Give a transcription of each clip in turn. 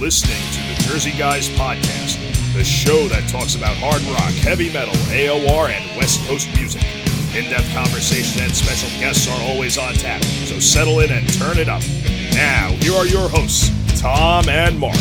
listening to the Jersey Guys Podcast, the show that talks about hard rock, heavy metal, AOR, and West Coast music. In depth conversation and special guests are always on tap, so settle in and turn it up. Now, here are your hosts, Tom and Mark.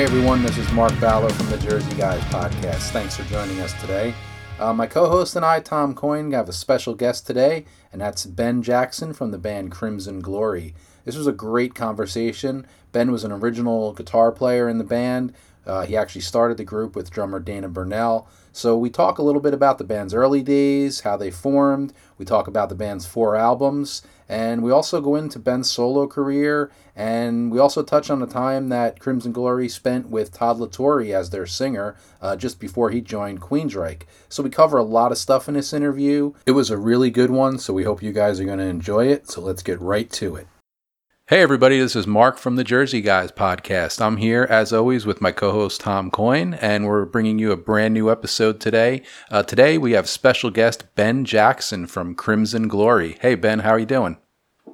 Hey everyone, this is Mark Ballo from the Jersey Guys podcast. Thanks for joining us today. Uh, my co host and I, Tom Coyne, have a special guest today, and that's Ben Jackson from the band Crimson Glory. This was a great conversation. Ben was an original guitar player in the band. Uh, he actually started the group with drummer Dana Burnell. So we talk a little bit about the band's early days, how they formed. We talk about the band's four albums, and we also go into Ben's solo career, and we also touch on the time that Crimson Glory spent with Todd LaTorre as their singer uh, just before he joined Queensryche. So we cover a lot of stuff in this interview. It was a really good one, so we hope you guys are going to enjoy it. So let's get right to it. Hey, everybody, this is Mark from the Jersey Guys podcast. I'm here, as always, with my co host Tom Coyne, and we're bringing you a brand new episode today. Uh, today, we have special guest Ben Jackson from Crimson Glory. Hey, Ben, how are you doing?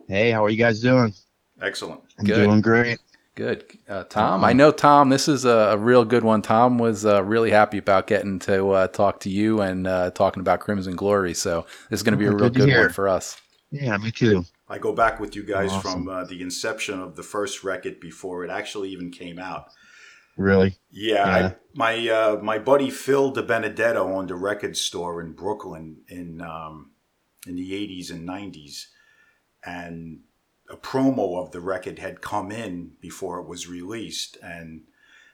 Hey, how are you guys doing? Excellent. I'm Good. doing great. Good. Uh, Tom, I know, Tom, this is a, a real good one. Tom was uh, really happy about getting to uh, talk to you and uh, talking about Crimson Glory. So this is going to be a Oh, real good to good one for us. Yeah, me too. I go back with you guys Awesome. from uh, the inception of the first record before it actually even came out. Really? Yeah, Yeah. I, my uh, my buddy Phil De Benedetto owned a record store in Brooklyn in um, in the eighties and nineties, and a promo of the record had come in before it was released, and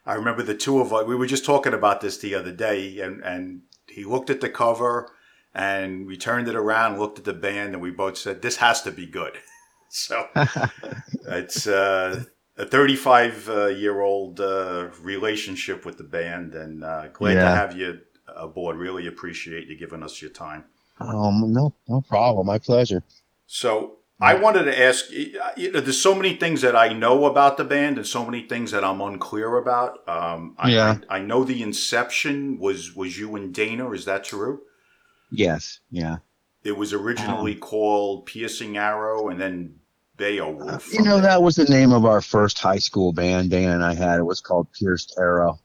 I remember the two of us. We were just talking about this the other day, and and he looked at the cover, and we turned it around, looked at the band, and we both said, "This has to be good." so it's uh, a 35 uh, year old uh, relationship with the band, and uh, glad to have you aboard. Really appreciate you giving us your time. um, no, no problem. My pleasure. So I wanted to ask you know, there's so many things that I know about the band and so many things that I'm unclear about. Um, I, Yeah. I, I know the inception was was you and Dana. Is that true? Yes. Yeah. It was originally called Piercing Arrow, and then Beowulf. you know, there. that was the name of our first high school band Dana and I had. It was called Pierced Arrow.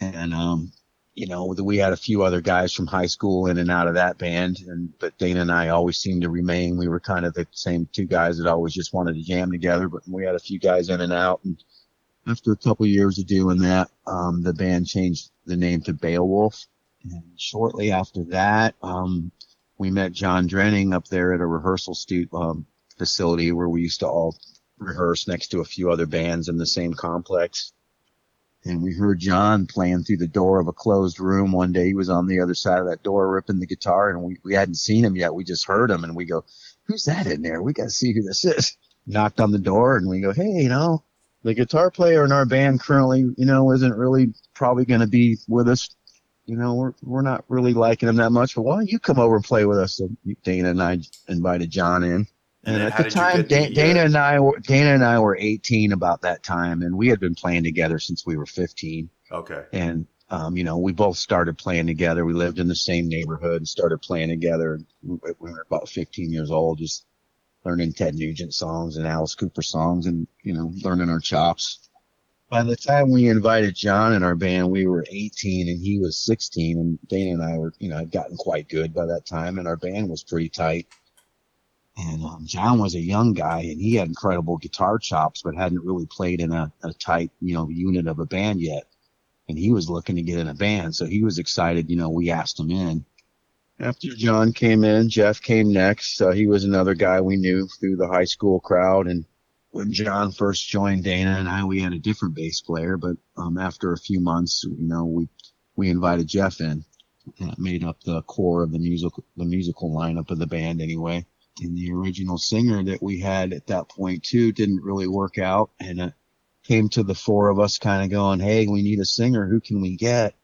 And, um, you know, we had a few other guys from high school in and out of that band. And, but Dana and I always seemed to remain. We were kind of the same two guys that always just wanted to jam together, but we had a few guys in and out. And after a couple years of doing that, um, the band changed the name to Beowulf. And shortly after that, um, we met John Drenning up there at a rehearsal stu- um, facility where we used to all rehearse next to a few other bands in the same complex. And we heard John playing through the door of a closed room one day. He was on the other side of that door ripping the guitar and we, we hadn't seen him yet. We just heard him and we go, who's that in there? We got to see who this is. Knocked on the door and we go, hey, you know, the guitar player in our band currently, you know, isn't really probably going to be with us. You know, we're, we're not really liking him that much, but why don't you come over and play with us? So Dana and I invited John in. And And, at the time, Da- the, Dana uh, and I were Dana and I were 18 about that time, and we had been playing together since we were 15. Okay. And um, you know, we both started playing together. We lived in the same neighborhood and started playing together. We we were about 15 years old, just learning Ted Nugent songs and Alice Cooper songs, and you know, learning our chops. By the time we invited John in our band, we were 18 and he was 16, and Dana and I were, you know, had gotten quite good by that time, and our band was pretty tight. And um, John was a young guy, and he had incredible guitar chops, but hadn't really played in a, a tight, you know, unit of a band yet. And he was looking to get in a band, so he was excited. You know, we asked him in. After John came in, Jeff came next. Uh, he was another guy we knew through the high school crowd. And when John first joined Dana and I, we had a different bass player. But um, after a few months, you know, we we invited Jeff in. It made up the core of the musical the musical lineup of the band anyway. And the original singer that we had at that point too didn't really work out, and it came to the four of us kind of going, "Hey, we need a singer. Who can we get?"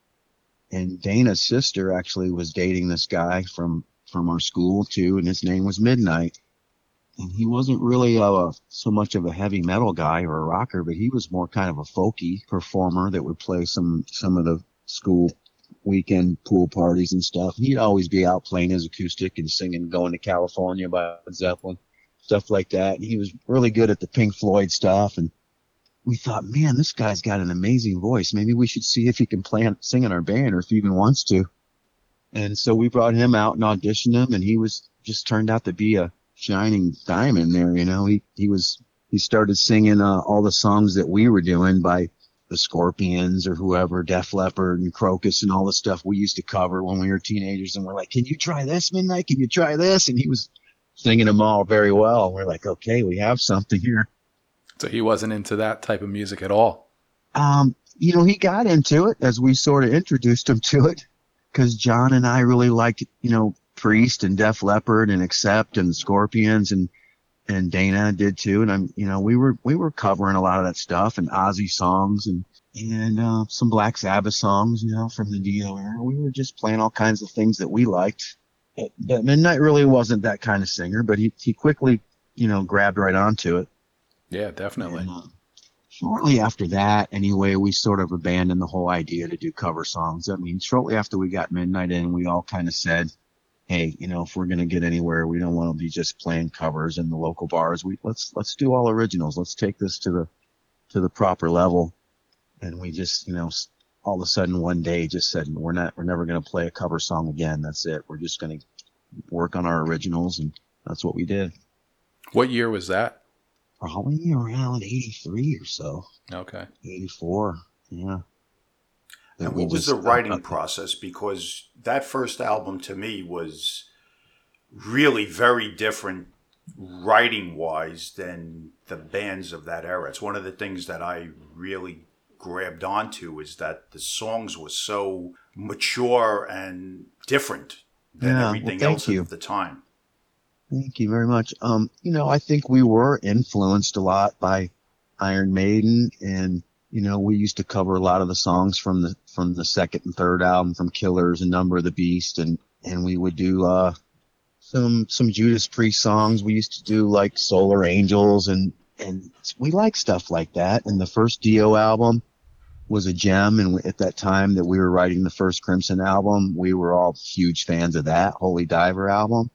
and Dana's sister actually was dating this guy from from our school too, and his name was Midnight. And he wasn't really a, so much of a heavy metal guy or a rocker, but he was more kind of a folky performer that would play some some of the school weekend pool parties and stuff. He'd always be out playing his acoustic and singing "Going to California" by Zeppelin, stuff like that. And he was really good at the Pink Floyd stuff. And we thought, man, this guy's got an amazing voice. Maybe we should see if he can play and sing in our band or if he even wants to. And so we brought him out and auditioned him, and he was just turned out to be a shining diamond there. You know, he he was he started singing uh, all the songs that we were doing by the Scorpions or whoever, Def Leppard and Krokus and all the stuff we used to cover when we were teenagers. And we're like, can you try this, Midnight? Can you try this? And he was singing them all very well. We're like, okay, we have something here. So he wasn't into that type of music at all. Um, you know, he got into it as we sort of introduced him to it because John and I really liked, you know, Priest and Def Leppard and Accept and Scorpions and and Dana did too. And I'm, you know, we were we were covering a lot of that stuff and Ozzy songs and and uh, some Black Sabbath songs, you know, from the Dio era. We were just playing all kinds of things that we liked. But, but Midnight really wasn't that kind of singer, but he he quickly, you know, grabbed right onto it. Yeah, definitely. And, uh, shortly after that, anyway, we sort of abandoned the whole idea to do cover songs. I mean, shortly after we got Midnight in, we all kind of said, hey, you know, if we're going to get anywhere, we don't want to be just playing covers in the local bars. We let's let's do all originals. Let's take this to the to the proper level. And we just, you know, all of a sudden one day just said we're not we're never going to play a cover song again. That's it. We're just going to work on our originals, and that's what we did. What year was that? Probably around '83 or so. Okay. '84. Yeah. And what was the writing uh, process? Because that first album to me was really very different writing wise than the bands of that era. It's one of the things that I really grabbed onto is that the songs were so mature and different than yeah, everything well, else you. at the time. Thank you very much. Um, you know, I think we were influenced a lot by Iron Maiden and you know, we used to cover a lot of the songs from the from the second and third album from Killers and Number of the Beast and and we would do uh some some Judas Priest songs. We used to do like Solar Angels and and we like stuff like that. And the first Dio album was a gem and at that time that we were writing the first Crimson album, we were all huge fans of that Holy Diver album.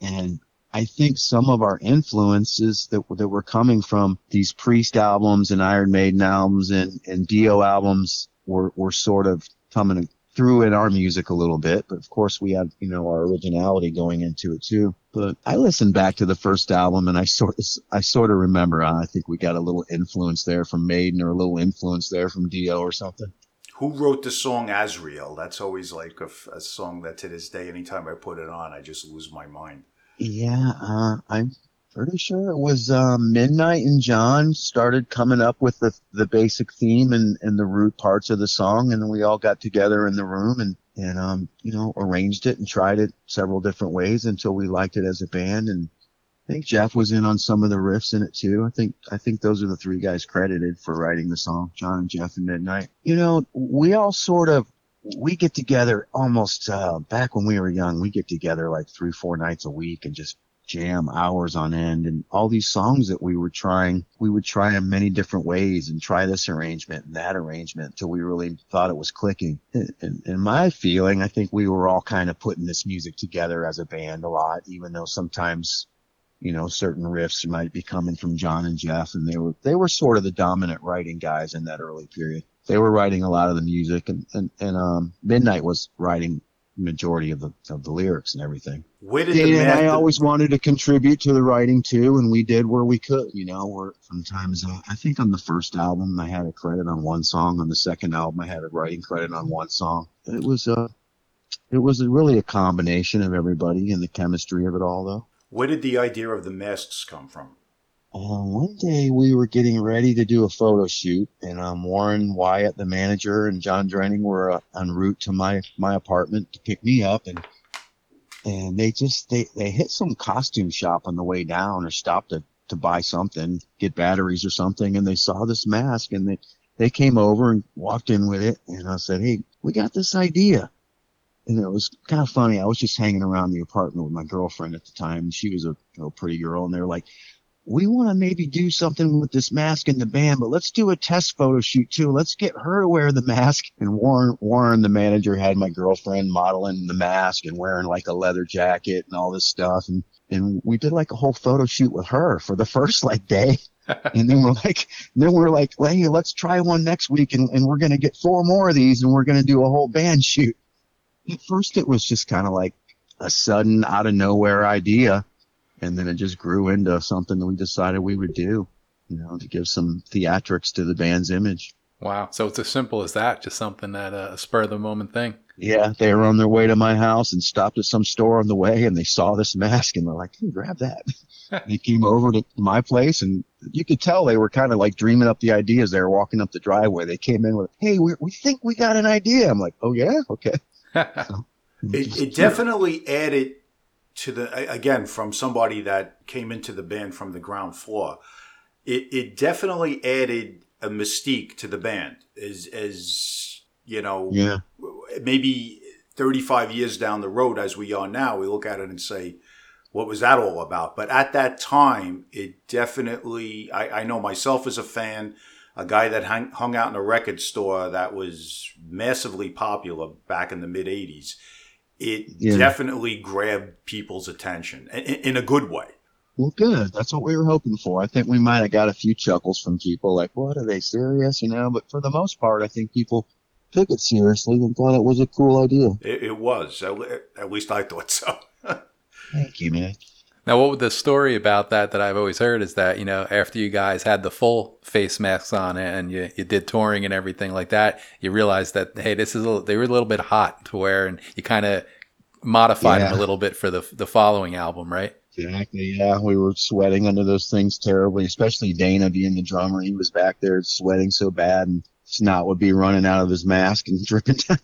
And I think some of our influences that that were coming from these Priest albums and Iron Maiden albums and and Dio albums were were sort of coming through in our music a little bit, but of course we have, you know our originality going into it too. But I listened back to the first album and I sort of I sort of remember uh, I think we got a little influence there from Maiden or a little influence there from Dio or something. Who wrote the song Azrael? That's always like a, a song that to this day, anytime I put it on, I just lose my mind. Yeah, uh, I'm pretty sure it was uh, Midnight and John started coming up with the the basic theme and, and the root parts of the song, and then we all got together in the room and and um you know arranged it and tried it several different ways until we liked it as a band. And I think Jeff was in on some of the riffs in it too. I think I think those are the three guys credited for writing the song, John and Jeff and Midnight. You know, we all sort of we get together almost uh, back when we were young. We get together like three, four nights a week and just jam hours on end. And all these songs that we were trying, we would try in many different ways and try this arrangement and that arrangement until we really thought it was clicking. And, and my feeling, I think we were all kind of putting this music together as a band a lot, even though sometimes you know, certain riffs might be coming from John and Jeff, and they were they were sort of the dominant writing guys in that early period they were writing a lot of the music, and and, and um, Midnight was writing majority of the of the lyrics and everything. Where did and I always wanted to contribute to the writing too, and we did where we could. You know, where sometimes uh, I think on the first album I had a credit on one song, on the second album I had a writing credit on one song. It was uh, it was really a combination of everybody and the chemistry of it all, though. Where did the idea of the masks come from? Uh, one day we were getting ready to do a photo shoot, and um, Warren Wyatt, the manager, and John Drenning were uh, en route to my my apartment to pick me up, and and they just they they hit some costume shop on the way down, or stopped to to buy something, get batteries or something, and they saw this mask, and they they came over and walked in with it, and I said, hey, we got this idea. And it was kind of funny. I was just hanging around the apartment with my girlfriend at the time. She was a you know, pretty girl. And they were like, we want to maybe do something with this mask in the band, but let's do a test photo shoot too. Let's get her to wear the mask. And Warren, Warren, the manager, had my girlfriend modeling the mask and wearing like a leather jacket and all this stuff. And, and we did like a whole photo shoot with her for the first like day. and then we're like, then we're like, well, hey, let's try one next week and, and we're going to get four more of these and we're going to do a whole band shoot. At first it was just kind of like a sudden out of nowhere idea and then it just grew into something that we decided we would do, you know, to give some theatrics to the band's image. Wow. So it's as simple as that, just something that uh, a spur of the moment thing. Yeah, they were on their way to my house and stopped at some store on the way and they saw this mask and they're like, hey, grab that. they came over to my place and you could tell they were kind of like dreaming up the ideas. They were walking up the driveway. They came in with, hey, we, we think we got an idea. I'm like, oh, yeah? Okay. so, it, it definitely added to the again from somebody that came into the band from the ground floor it, it definitely added a mystique to the band. As as you know yeah. maybe 35 years down the road as we are now we look at it and say what was that all about? But at that time it definitely i, I know myself as a fan a guy that hung, hung out in a record store that was massively popular back in the mid 80s it yeah. definitely grabbed people's attention in, in, a good way. Well, good. That's what we were hoping for. I think we might have got a few chuckles from people like, what are they serious? You know, but for the most part, I think people took it seriously and thought it was a cool idea. It, it was. At least I thought so. Thank you, man. Now, what the story about that that I've always heard is that you know after you guys had the full face masks on and you, you did touring and everything like that, you realized that hey, this is a, little, they were a little bit hot to wear, and you kind of modified yeah. them a little bit for the the following album, right? Exactly. Yeah, we were sweating under those things terribly, especially Dana being the drummer. He was back there sweating so bad, and snot would be running out of his mask and dripping down.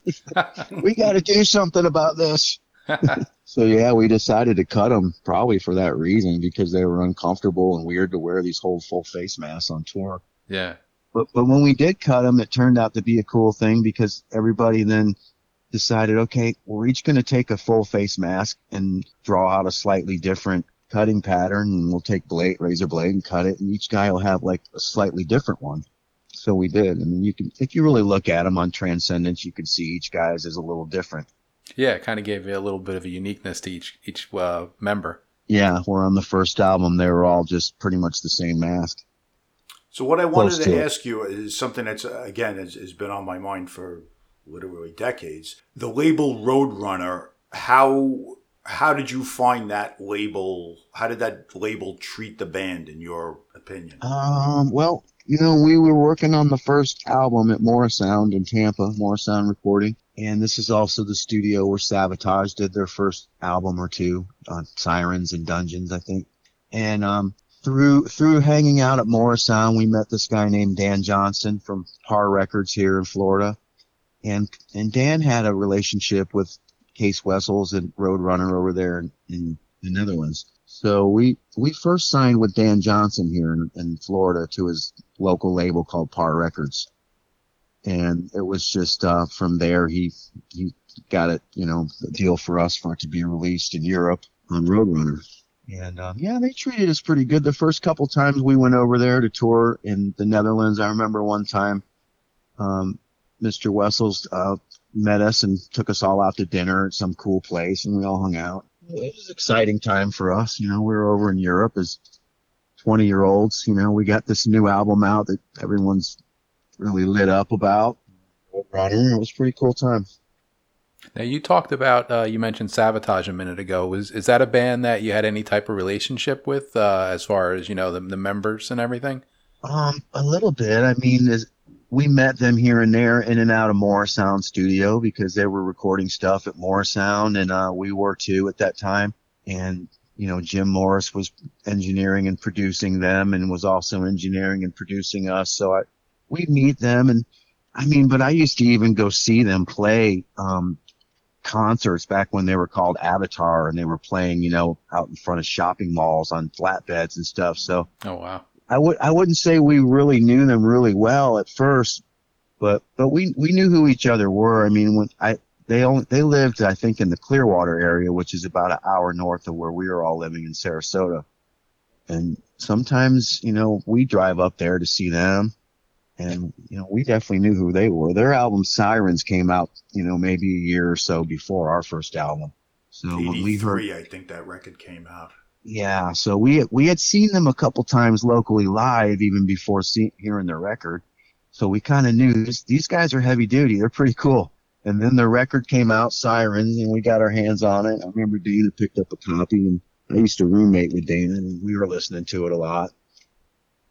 we got to do something about this. so yeah, we decided to cut them probably for that reason because they were uncomfortable and weird to wear these whole full face masks on tour. Yeah. But but when we did cut them, it turned out to be a cool thing because everybody then decided, okay, we're each going to take a full face mask and draw out a slightly different cutting pattern, and we'll take blade razor blade and cut it, and each guy will have like a slightly different one. So we did. I mean, you can if you really look at them on Transcendence, you can see each guy's is a little different. Yeah, it kind of gave you a little bit of a uniqueness to each each uh, member. Yeah, where on the first album they were all just pretty much the same mask. So what I wanted to, to ask you is something that's uh, again has, has, been on my mind for literally decades. The label Roadrunner. How how did you find that label? How did that label treat the band, in your opinion? Um, well, you know, we were working on the first album at Morrisound in Tampa, Morrisound Recording, and this is also the studio where Savatage did their first album or two on Sirens and Dungeons, I think. And um, through through hanging out at Morrisound, we met this guy named Dan Johnson from Par Records here in Florida, and and Dan had a relationship with Cees Wessels and Roadrunner over there in, in the Netherlands. So we we first signed with Dan Johnson here in, in Florida to his local label called Par Records and it was just uh, from there he he got it, you know, the deal for us for it to be released in Europe on Roadrunner. And um, yeah, they treated us pretty good. The first couple times we went over there to tour in the Netherlands, I remember one time, um, Mr. Wessels uh, met us and took us all out to dinner at some cool place, and we all hung out. It was an exciting time for us. You know, we were over in Europe as 20 year olds. You know, we got this new album out that everyone's really lit up about. Runner, it was a pretty cool time. Now you talked about uh, you mentioned Savatage a minute ago. Was is that a band that you had any type of relationship with uh, as far as you know the, the members and everything? Um, a little bit. I mean, we met them here and there in and out of Morrisound Studio because they were recording stuff at Morrisound, and uh, we were too at that time. And you know, Jim Morris was engineering and producing them, and was also engineering and producing us. So I we'd meet them and I mean, but I used to even go see them play um, concerts back when they were called Avatar and they were playing, you know, out in front of shopping malls on flatbeds and stuff. So, oh wow, I would I wouldn't say we really knew them really well at first, but but we we knew who each other were. I mean, when I they only they lived I think in the Clearwater area, which is about an hour north of where we were all living in Sarasota. And sometimes, you know, we drive up there to see them. And, you know, we definitely knew who they were. Their album Sirens came out, you know, maybe a year or so before our first album. So when we heard, I think that record came out. yeah, so we we had seen them a couple times locally live even before see, hearing their record. So we kind of knew this, these guys are heavy duty. They're pretty cool. And then the record came out, Sirens, and we got our hands on it. I remember Dana picked up a copy, and I used to roommate with Dana, and we were listening to it a lot.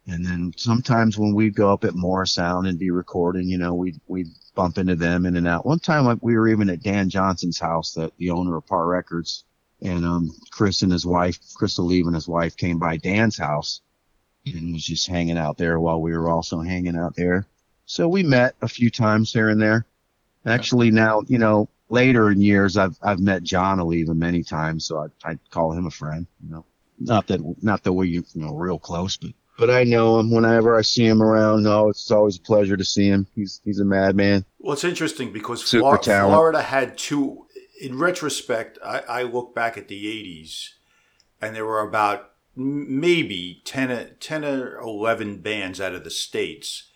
And then sometimes when we'd go up at Morrisound and be recording, you know, we'd we'd bump into them in and out. One time like, we were even at Dan Johnson's house, that the owner of Par Records, and um, Chris and his wife, Crystal Lee and his wife, came by Dan's house and was just hanging out there while we were also hanging out there. So we met a few times here and there. Actually, now you know later in years, I've I've met Jon Oliva many times, so I I call him a friend. You know, not that not that we're you know real close, but but I know him whenever I see him around. No, it's always a pleasure to see him. He's he's a madman. Well, it's interesting because Super Flor- Florida had two. In retrospect, I, I look back at the '80s, and there were about maybe 10, 10 or eleven bands out of the states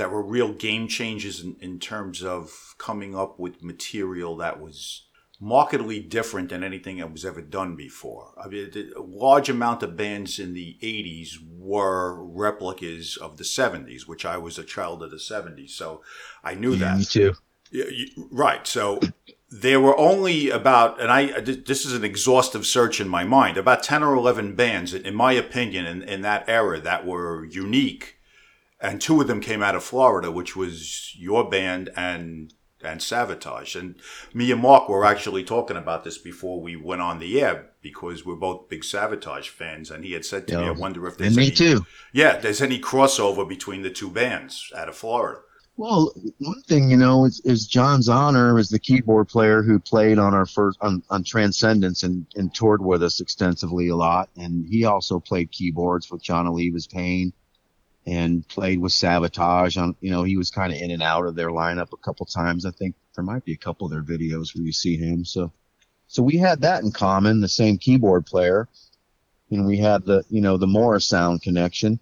that were real game changers in, in terms of coming up with material that was markedly different than anything that was ever done before. I mean, a large amount of bands in the 80s were replicas of the 70s, which I was a child of the 70s, so I knew Yeah, that. me too. Yeah, you, right. So there were only about, and I this is an exhaustive search in my mind, about ten or eleven bands, in my opinion, in, in that era that were unique, and two of them came out of Florida, which was your band and and Savatage. And me and Mark were actually talking about this before we went on the air because we're both big Savatage fans, and he had said to me, "I wonder if there's And me any, too. yeah, there's any crossover between the two bands out of Florida." Well, one thing you know is, is John Zahner is the keyboard player who played on our first on, on Transcendence and, and toured with us extensively a lot, and he also played keyboards with Jon Oliva's Pain, and played with Savatage. On you know he was kind of in and out of their lineup a couple times. I think there might be a couple of their videos where you see him. So, so we had that in common, the same keyboard player, and we had the you know the Morrisound connection.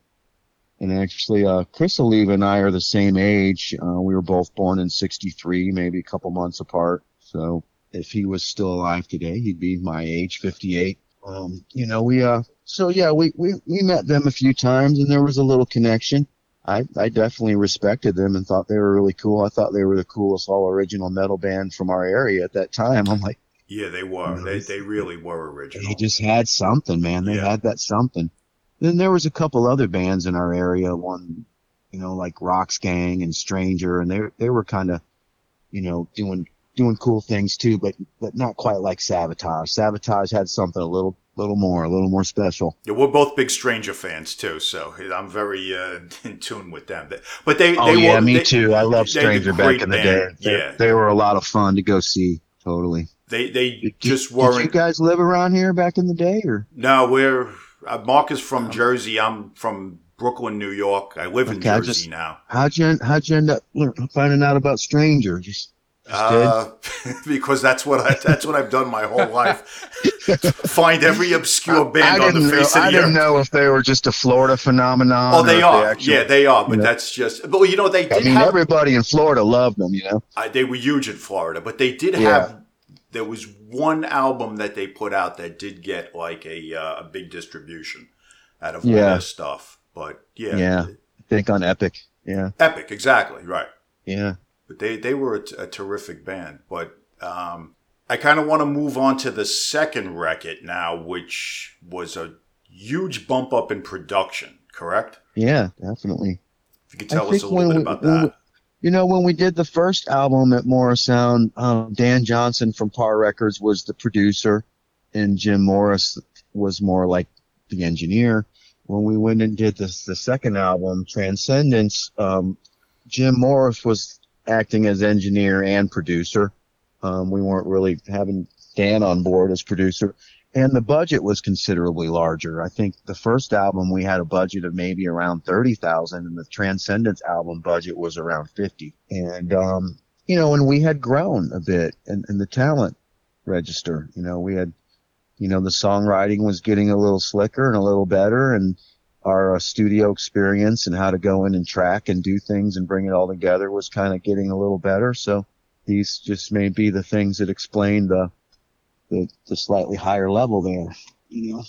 And actually, uh, Criss Oliva and I are the same age. Uh, we were both born in 63, maybe a couple months apart. So if he was still alive today, he'd be my age, 58. Um, you know, we, uh, so yeah, we, we, we met them a few times and there was a little connection. I, I definitely respected them and thought they were really cool. I thought they were the coolest all original metal band from our area at that time. I'm like, Yeah, they were. They they really were original. they just had something, man. They Yeah. had that something. Then there was a couple other bands in our area. One, you know, like Roxx Gang and Stranger, and they they were kind of, you know, doing doing cool things too, but but not quite like Savatage. Savatage had something a little little more, a little more special. Yeah, we're both big Stranger fans too, so I'm very uh, in tune with them. But- they, Oh they yeah, were, me they, too. I love Stranger back in the band. day. They, Yeah. they were a lot of fun to go see. Totally. They they Did, just did weren't. you guys live around here back in the day, or no, we're uh, Mark is from Jersey. I'm from Brooklyn, New York. I live in Okay, I Jersey just- now. how'd you how'd you end up finding out about Stranger? Just, did? Uh, because that's what I that's what I've done my whole life. Find every obscure band I on the face know, of I the didn't earth. know if they were just a Florida phenomenon. Oh, they are. actually- yeah, they are. But you know. that's just. But you know, they I mean, have everybody in Florida loved them. You know. I, they were huge in Florida, but they did Yeah. have. There was one album that they put out that did get like a uh, a big distribution out of all Yeah. their stuff. But yeah, Yeah. I think on Epic. Yeah. Epic, exactly right. Yeah. But they they were a, t- a terrific band. But um, I kind of want to move on to the second record now, which was a huge bump up in production. Correct? Yeah. Definitely. If you could I tell us a little bit we- about that. we- You know, when we did the first album at Morrisound, um, Dan Johnson from Par Records was the producer, and Jim Morris was more like the engineer. When we went and did this, the second album, Transcendence, um, Jim Morris was acting as engineer and producer. Um, we weren't really having Dan on board as producer. and the budget was considerably larger. I think the first album we had a budget of maybe around 30,000 and the Transcendence album budget was around 50. And, um, you know, and we had grown a bit in, in the talent register. You know, we had, you know, the songwriting was getting a little slicker and a little better and our uh, studio experience and how to go in and track and do things and bring it all together was kind of getting a little better. So these just may be the things that explain the, the, the slightly higher level there, you know.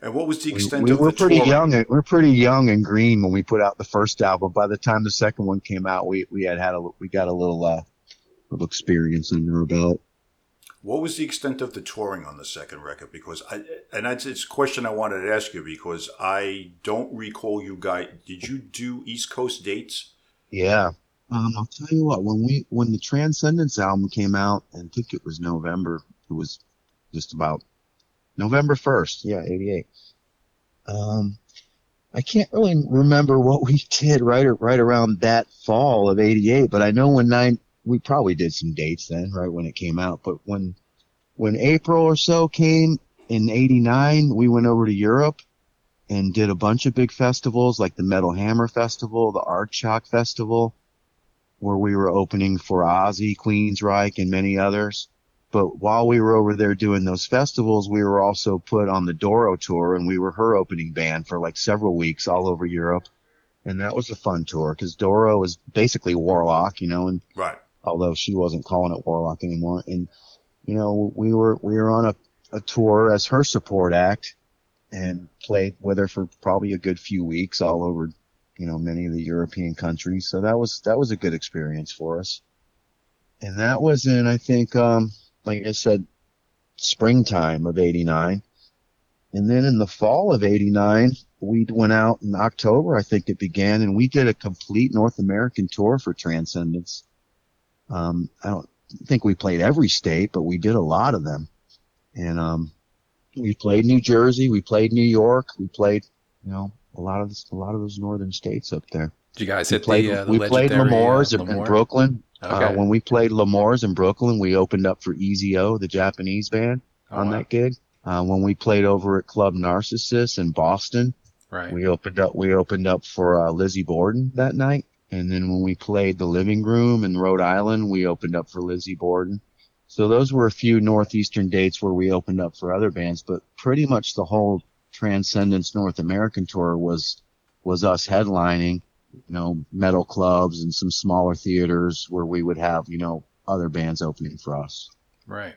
And what was the extent we, we of were pretty young. We were pretty young and green when we put out the first album. By the time the second one came out, we we had had a we got a little uh, little experience under our belt. What was the extent of the touring on the second record? Because I and that's it's a question I wanted to ask you because I don't recall you guys. Did you do East Coast dates? Yeah. Um, I'll tell you what. When we when the Transcendence album came out, I think it was November. It was just about November first. Yeah, eighty eight. Um, I can't really remember what we did right right around that fall of '88, but I know when nine we probably did some dates then, right when it came out. But when when April or so came in '89, we went over to Europe and did a bunch of big festivals like the Metal Hammer Festival, the Aardschok Festival, where we were opening for Ozzy, Queensryche, and many others. But while we were over there doing those festivals, we were also put on the Doro tour, and we were her opening band for like several weeks all over Europe. And that was a fun tour because Doro is basically Warlock, you know, and Right. Although she wasn't calling it Warlock anymore. And you know, we were we were on a, a tour as her support act and played with her for probably a good few weeks all over, you know, many of the European countries. So that was that was a good experience for us. And that was in I think um like I said, springtime of eighty nine. And then in the fall of 89, we went out in October, I think it began, and we did a complete North American tour for Transcendence. Um, I don't think we played every state, but we did a lot of them. And, um, we played New Jersey, we played New York, we played, you know, a lot of this, a lot of those northern states up there. Did you guys We hit played, the, uh, the we played L'Amour's uh, in, Brooklyn. Okay. Uh, when we played L'Amour's in Brooklyn, we opened up for EZO, the Japanese band, Oh, on wow. that gig. Uh, when we played over at Club Narcissus in Boston, Right. we opened up we opened up for uh, Lizzie Borden that night, and then when we played the Living Room in Rhode Island, we opened up for Lizzie Borden. So those were a few northeastern dates where we opened up for other bands, but pretty much the whole Transcendence North American tour was was us headlining, you know, metal clubs and some smaller theaters where we would have you know other bands opening for us. right.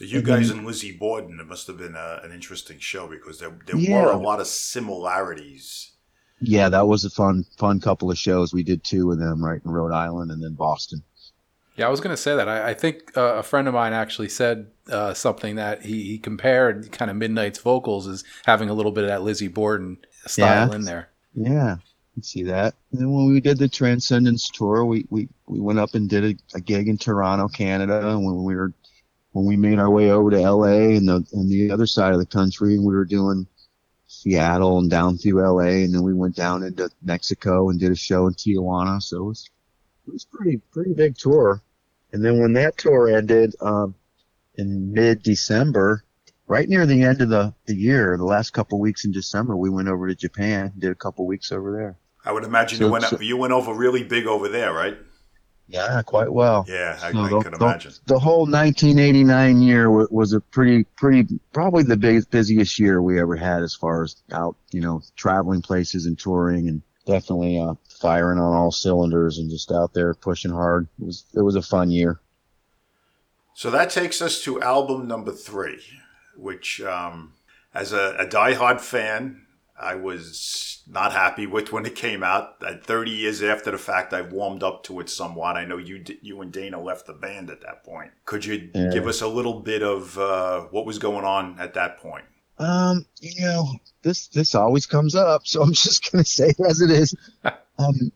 You guys and Lizzie Borden, it must have been a, an interesting show because there, there Yeah. were a lot of similarities. Yeah, that was a fun fun couple of shows. We did two of them right in Rhode Island and then Boston. Yeah, I was going to say that. I, I think uh, a friend of mine actually said uh, something that he, he compared kind of Midnight's vocals as having a little bit of that Lizzie Borden style Yeah. in there. Yeah, I see that. And then when we did the Transcendence tour, we, we, we went up and did a, a gig in Toronto, Canada. And when we were when we made our way over to LA and the and the other side of the country, and we were doing Seattle and down through LA, and then we went down into Mexico and did a show in Tijuana. So it was it was pretty pretty big tour. And then when that tour ended, um, in mid December, right near the end of the, the year, the last couple weeks in December, we went over to Japan, did a couple weeks over there. I would imagine So- you went so- you went over really big over there, right? Yeah, quite well. Yeah, I, So I the- could imagine. The whole 1989 year wa- was a pretty, pretty, probably the big, busiest year we ever had as far as out, you know, traveling places and touring and definitely, uh, firing on all cylinders and just out there pushing hard. It was, it was a fun year. So that takes us to album number three, which, um, as a, a diehard fan, I was not happy with when it came out. At 30 years after the fact, I've warmed up to it somewhat. I know you you and Dana left the band at that point. Could you Yeah. give us a little bit of uh, what was going on at that point? Um, you know, this this always comes up, so I'm just gonna say it as it is. um,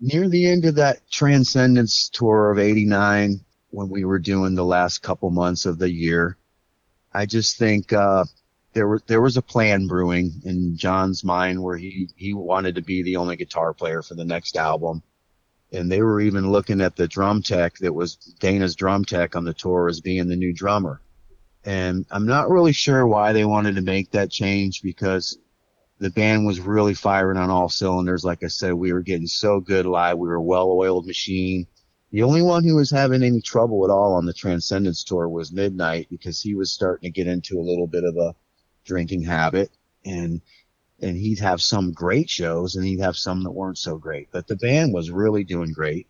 near the end of that Transcendence tour of '89, when we were doing the last couple months of the year, I just think uh, there was there was a plan brewing in John's mind where he he wanted to be the only guitar player for the next album. And they were even looking at the drum tech that was Dana's drum tech on the tour as being the new drummer And I'm not really sure why they wanted to make that change because the band was really firing on all cylinders. Like I said, we were getting so good live. We were a well-oiled machine. The only one who was having any trouble at all on the Transcendence tour was Midnight because he was starting to get into a little bit of a drinking habit and and he'd have some great shows and he'd have some that weren't so great. But the band was really doing great.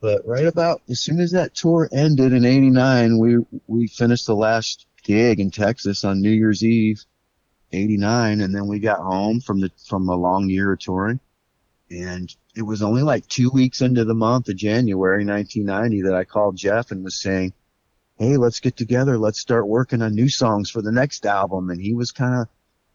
But right about as soon as that tour ended in '89, we we finished the last gig in Texas on New Year's Eve, '89, and then we got home from the from a long year of touring, and it was only like two weeks into the month of January 1990 that I called Jeff and was saying, "Hey, let's get together. Let's start working on new songs for the next album." And he was kind of,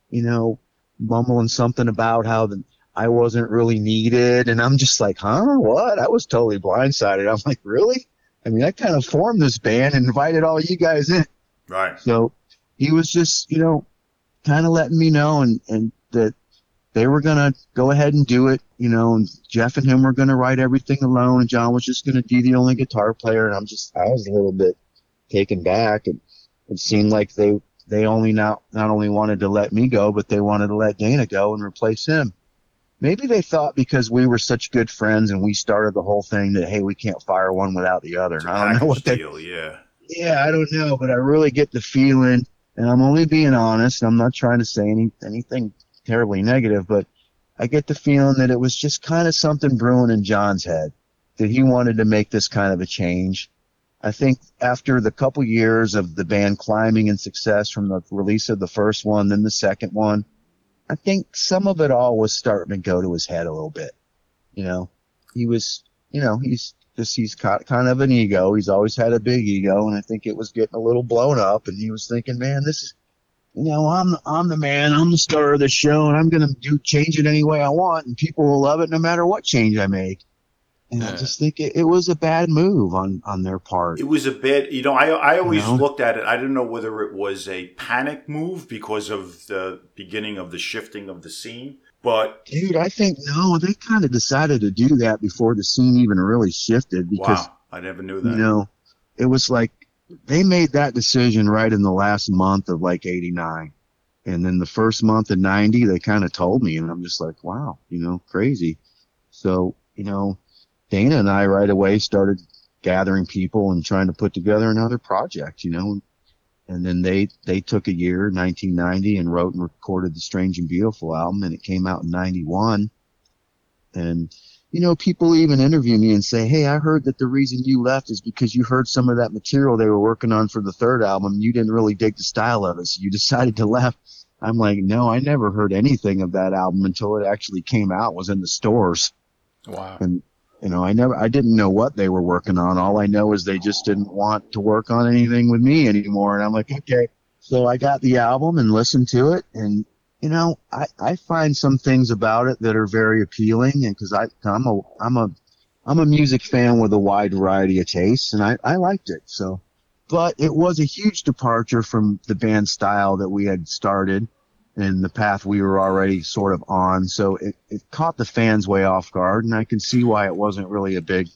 you know, mumbling something about how the I wasn't really needed. And I'm just like, huh? What? I was totally blindsided. I'm like, really? I mean, I kind of formed this band and invited all you guys in. Right. So he was just, you know, kind of letting me know and, and that they were going to go ahead and do it, you know, and Jeff and him were going to write everything alone and John was just going to be the only guitar player. And I'm just, I was a little bit taken back and it seemed like they, they only not, not only wanted to let me go, but they wanted to let Dana go and replace him maybe they thought because we were such good friends and we started the whole thing that hey we can't fire one without the other. I don't know what deal, they, yeah. Yeah, I don't know, but I really get the feeling, and I'm only being honest. I'm not trying to say any anything terribly negative, but I get the feeling that it was just kind of something brewing in John's head that he wanted to make this kind of a change. I think after the couple years of the band climbing in success from the release of the first one, then the second one, I think some of it all was starting to go to his head a little bit. You know, he was, you know, he's just, he's kind of an ego. He's always had a big ego. And I think it was getting a little blown up. And he was thinking, man, this is, you know, I'm, I'm the man. I'm the star of the show and I'm going to do change it any way I want. And people will love it no matter what change I make. And yeah. I just think it, it, was a bad move on, on their part. It was a bit, you know, I, I always you know? looked at it. I didn't know whether it was a panic move because of the beginning of the shifting of the scene. But dude, I think no, they kind of decided to do that before the scene even really shifted because wow, I never knew that. You know, it was like they made that decision right in the last month of like 89. And then the first month of 90, they kind of told me and I'm just like, wow, you know, crazy. So, you know, Dana and I right away started gathering people and trying to put together another project, you know. And then they they took a year, 1990, and wrote and recorded the Strange and Beautiful album, and it came out in '91. And you know, people even interview me and say, "Hey, I heard that the reason you left is because you heard some of that material they were working on for the third album. You didn't really dig the style of it, so you decided to left." I'm like, "No, I never heard anything of that album until it actually came out, was in the stores." Wow. And you know, I never, I didn't know what they were working on. All I know is they just didn't want to work on anything with me anymore. And I'm like, okay. So I got the album and listened to it. And, you know, I, I find some things about it that are very appealing. And cause I, I'm a, I'm a, I'm a music fan with a wide variety of tastes and I, I liked it. So, but it was a huge departure from the band style that we had started and the path we were already sort of on. So it, it caught the fans way off guard, and I can see why it wasn't really a big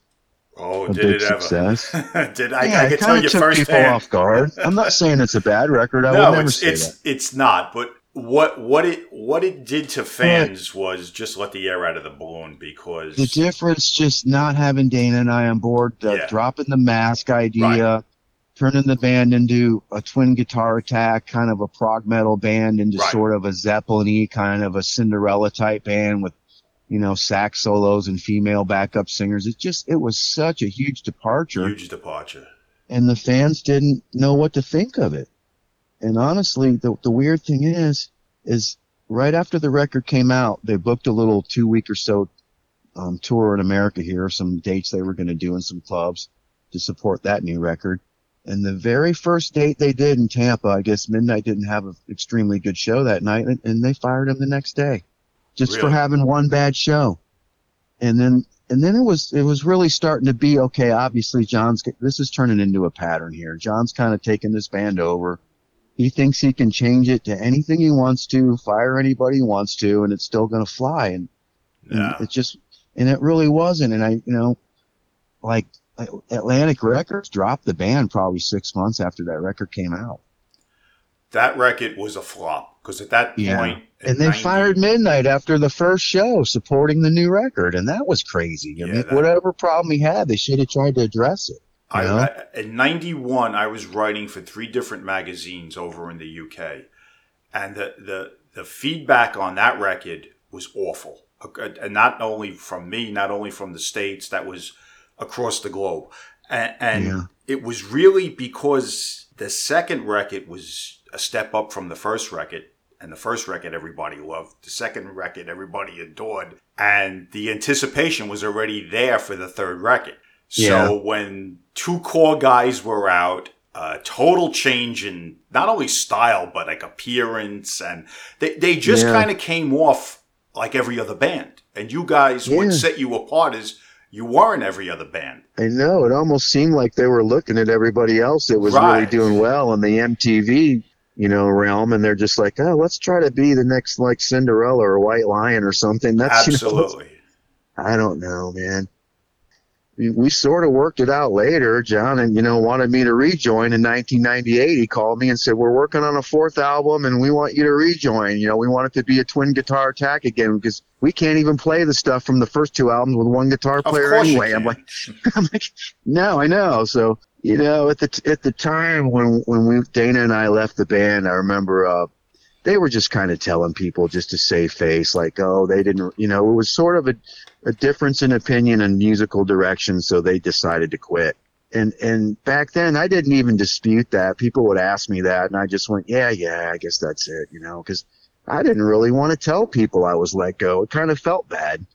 Oh, a did big it success. ever? did I? Yeah, I can tell you took first people hand. off guard. I'm not saying it's a bad record. I no, would never it's say it's that. it's not. But what what it what it did to fans was just let the air out of the balloon because The difference, just not having Dana and I on board, the Yeah. dropping the mask idea, turning the band into a twin guitar attack, kind of a prog metal band, into Right. sort of a Zeppelin-y, kind of a Cinderella type band with, you know, sax solos and female backup singers. It just, it was such a huge departure. huge departure. and the fans didn't know what to think of it. And honestly, the the weird thing is, is right after the record came out, they booked a little two week or so um, tour in America here, some dates they were going to do in some clubs to support that new record. And the very first date they did in Tampa, I guess Midnight didn't have an extremely good show that night, and, and they fired him the next day, just for having one bad show. And then and then it was it was really starting to be okay. Obviously, John's this is turning into a pattern here. John's kind of taking this band over. He thinks he can change it to anything he wants to, fire anybody he wants to, and it's still going to fly. And, and it just and it really wasn't. And I, you know, like Atlantic Records dropped the band probably six months after that record came out. That record was a flop because at that Yeah. And they 90 fired Midnight after the first show supporting the new record, and that was crazy. I Yeah, mean, that- whatever problem he had, they should have tried to address it. I. I, in '91, I was writing for three different magazines over in the UK, and the the the feedback on that record was awful, and not only from me, not only from the states, that was across the globe, and, and Yeah. it was really because the second record was a step up from the first record. And the first record everybody loved. The second record everybody adored. And the anticipation was already there for the third record. Yeah. So when two core guys were out, uh, total change in not only style but like appearance, and they they just Yeah. kind of came off like every other band. And you guys, Yeah. what set you apart is you weren't every other band. I know. It almost seemed like they were looking at everybody else that was really doing well in the MTV, you know, realm, and they're just like, oh, let's try to be the next like Cinderella or White Lion or something. That's you know, Absolutely. I don't know, man. We, we sort of worked it out later. John and you know wanted me to rejoin in 1998. He called me and said, "We're working on a fourth album, and we want you to rejoin. You know, we want it to be a twin guitar attack again because we can't even play the stuff from the first two albums with one guitar player anyway." I'm like, I'm like, no, I know. So you know, at the t- at the time when when we Dana and I left the band, I remember uh, they were just kind of telling people just to save face, like, oh, they didn't, you know, it was sort of a a difference in opinion and musical direction, so they decided to quit. And and back then, I didn't even dispute that. People would ask me that, and I just went, yeah, yeah, I guess that's it, you know, because I didn't really want to tell people I was let go. It kind of felt bad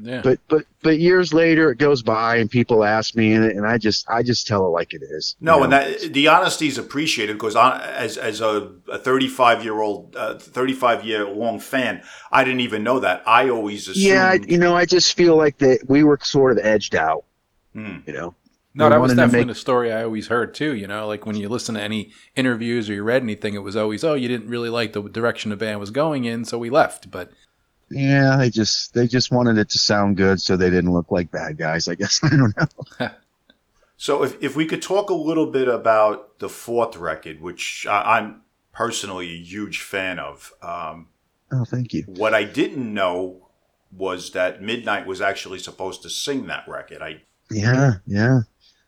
Yeah. but but but years later it goes by and people ask me and, and I just I just tell it like it is. No, you and that the honesty is appreciated because I, as as a, a 35 year old, uh, 35 year long fan, I didn't even know that. I always assumed. yeah, I, you know, I just feel like that we were sort of edged out. Hmm. You know, No, We that was wanted to definitely make- the story I always heard too. You know, like when you listen to any interviews or you read anything, it was always, "Oh, you didn't really like the direction the band was going in, so we left." But yeah, they just they just wanted it to sound good so they didn't look like bad guys. I guess I don't know. So if if we could talk a little bit about the fourth record, which I, I'm personally a huge fan of. Um, Oh, thank you. what I didn't know was that Midnight was actually supposed to sing that record. I Yeah, yeah.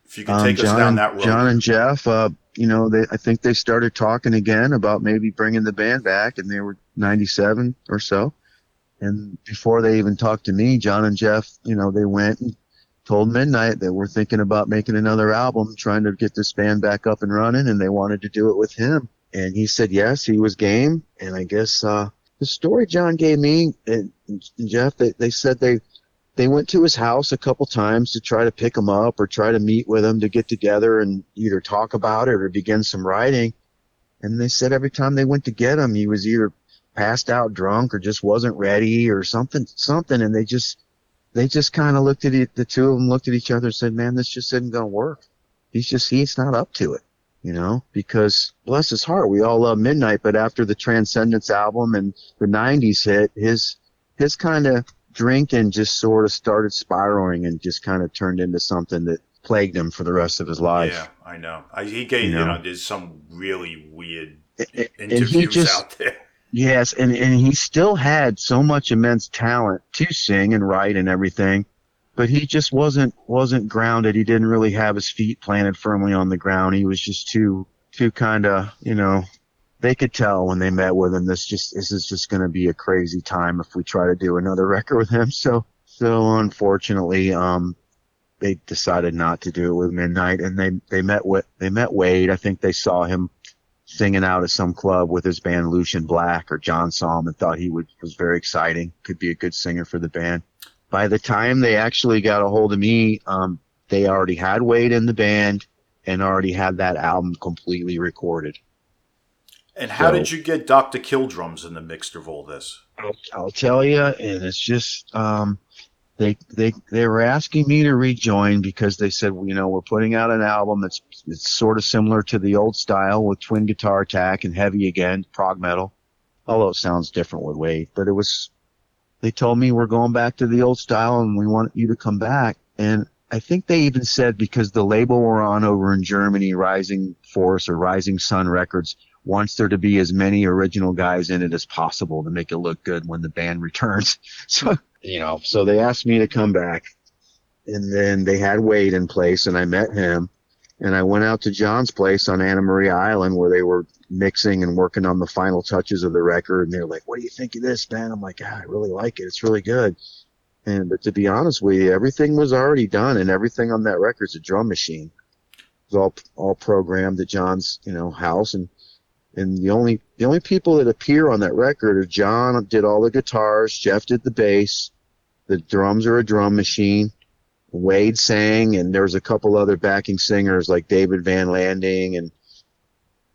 if you could Um, take us John, down and- that road. John and Jeff, uh, you know, they I think they started talking again about maybe bringing the band back, and they were 97 or so. And before they even talked to me, John and Jeff, you know, they went and told Midnight that we're thinking about making another album, trying to get this band back up and running, and they wanted to do it with him. And he said yes, he was game. And I guess uh, the story John gave me and, Jeff, they, they said they they went to his house a couple times to try to pick him up or try to meet with him to get together and either talk about it or begin some writing. And they said every time they went to get him, he was either passed out drunk or just wasn't ready or something, something. And they just, they just kind of looked at it, the two of them looked at each other and said, man, this just isn't going to work. He's just, he's not up to it, you know, because bless his heart, we all love Midnight, but after the Transcendence album and the nineties hit, his, his kind of drinking just sort of started spiraling and just kind of turned into something that plagued him for the rest of his life. Yeah, I know. I, he gave You you know. know, there's some really weird a- And interviews just, out there. Yes, and, and he still had so much immense talent to sing and write and everything, but he just wasn't, wasn't grounded. He didn't really have his feet planted firmly on the ground. He was just too, too kind of, you know, they could tell when they met with him, this just, this is just going to be a crazy time if we try to do another record with him. So, so unfortunately, um, they decided not to do it with Midnight, and they they met with they met Wade. I think they saw him singing out at some club with his band Lucian Blaque, or John and thought he would was very exciting, could be a good singer for the band. By the time they actually got a hold of me, um, they already had Wade in the band and already had that album completely recorded. And how So- did you get Dr. Killdrums in the mix of all this? I'll, I'll tell you, and it's just um, they they they were asking me to rejoin because they said, you know, we're putting out an album that's it's sort of similar to the old style with twin guitar attack and heavy again, prog metal. Although it sounds different with Wade, but it was. They told me we're going back to the old style and we want you to come back. And I think they even said because the label we're on over in Germany, Rising Force or Rising Sun Records, wants there to be as many original guys in it as possible to make it look good when the band returns. So, you know, so they asked me to come back and then they had Wade in place and I met him and I went out to John's place on Anna Maria Island where they were mixing and working on the final touches of the record. And they're like, what do you think of this, man? I'm like, ah, I really like it. It's really good. And, but to be honest with you, everything was already done and everything on that record is a drum machine. It was all, all programmed at John's, you know, house. And, and the only, the only people that appear on that record are John did all the guitars, Jeff did the bass, the drums are a drum machine. Wade sang, and there was a couple other backing singers like David Van Landing and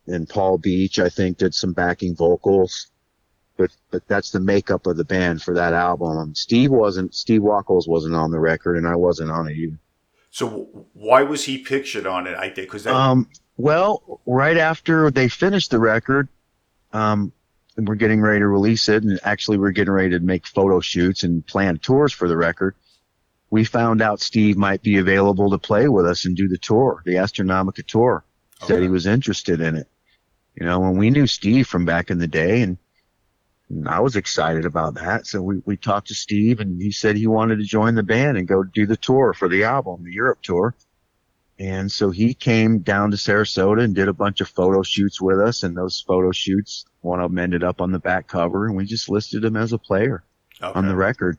and Paul Beach. I think did some backing vocals, but but that's the makeup of the band for that album. Um, Steve wasn't Steve Wacholz wasn't on the record, and I wasn't on it either. So why was he pictured on it? I think because um well right after they finished the record, um and we're getting ready to release it, and actually we're getting ready to make photo shoots and plan tours for the record we found out Steve might be available to play with us and do the tour, the Astronomica tour. Okay. Said he was interested in it. You know, when we knew Steve from back in the day and, and I was excited about that. So we, we talked to Steve and he said he wanted to join the band and go do the tour for the album, the Europe tour. And so he came down to Sarasota and did a bunch of photo shoots with us. And those photo shoots, one of them ended up on the back cover and we just listed him as a player okay. on the record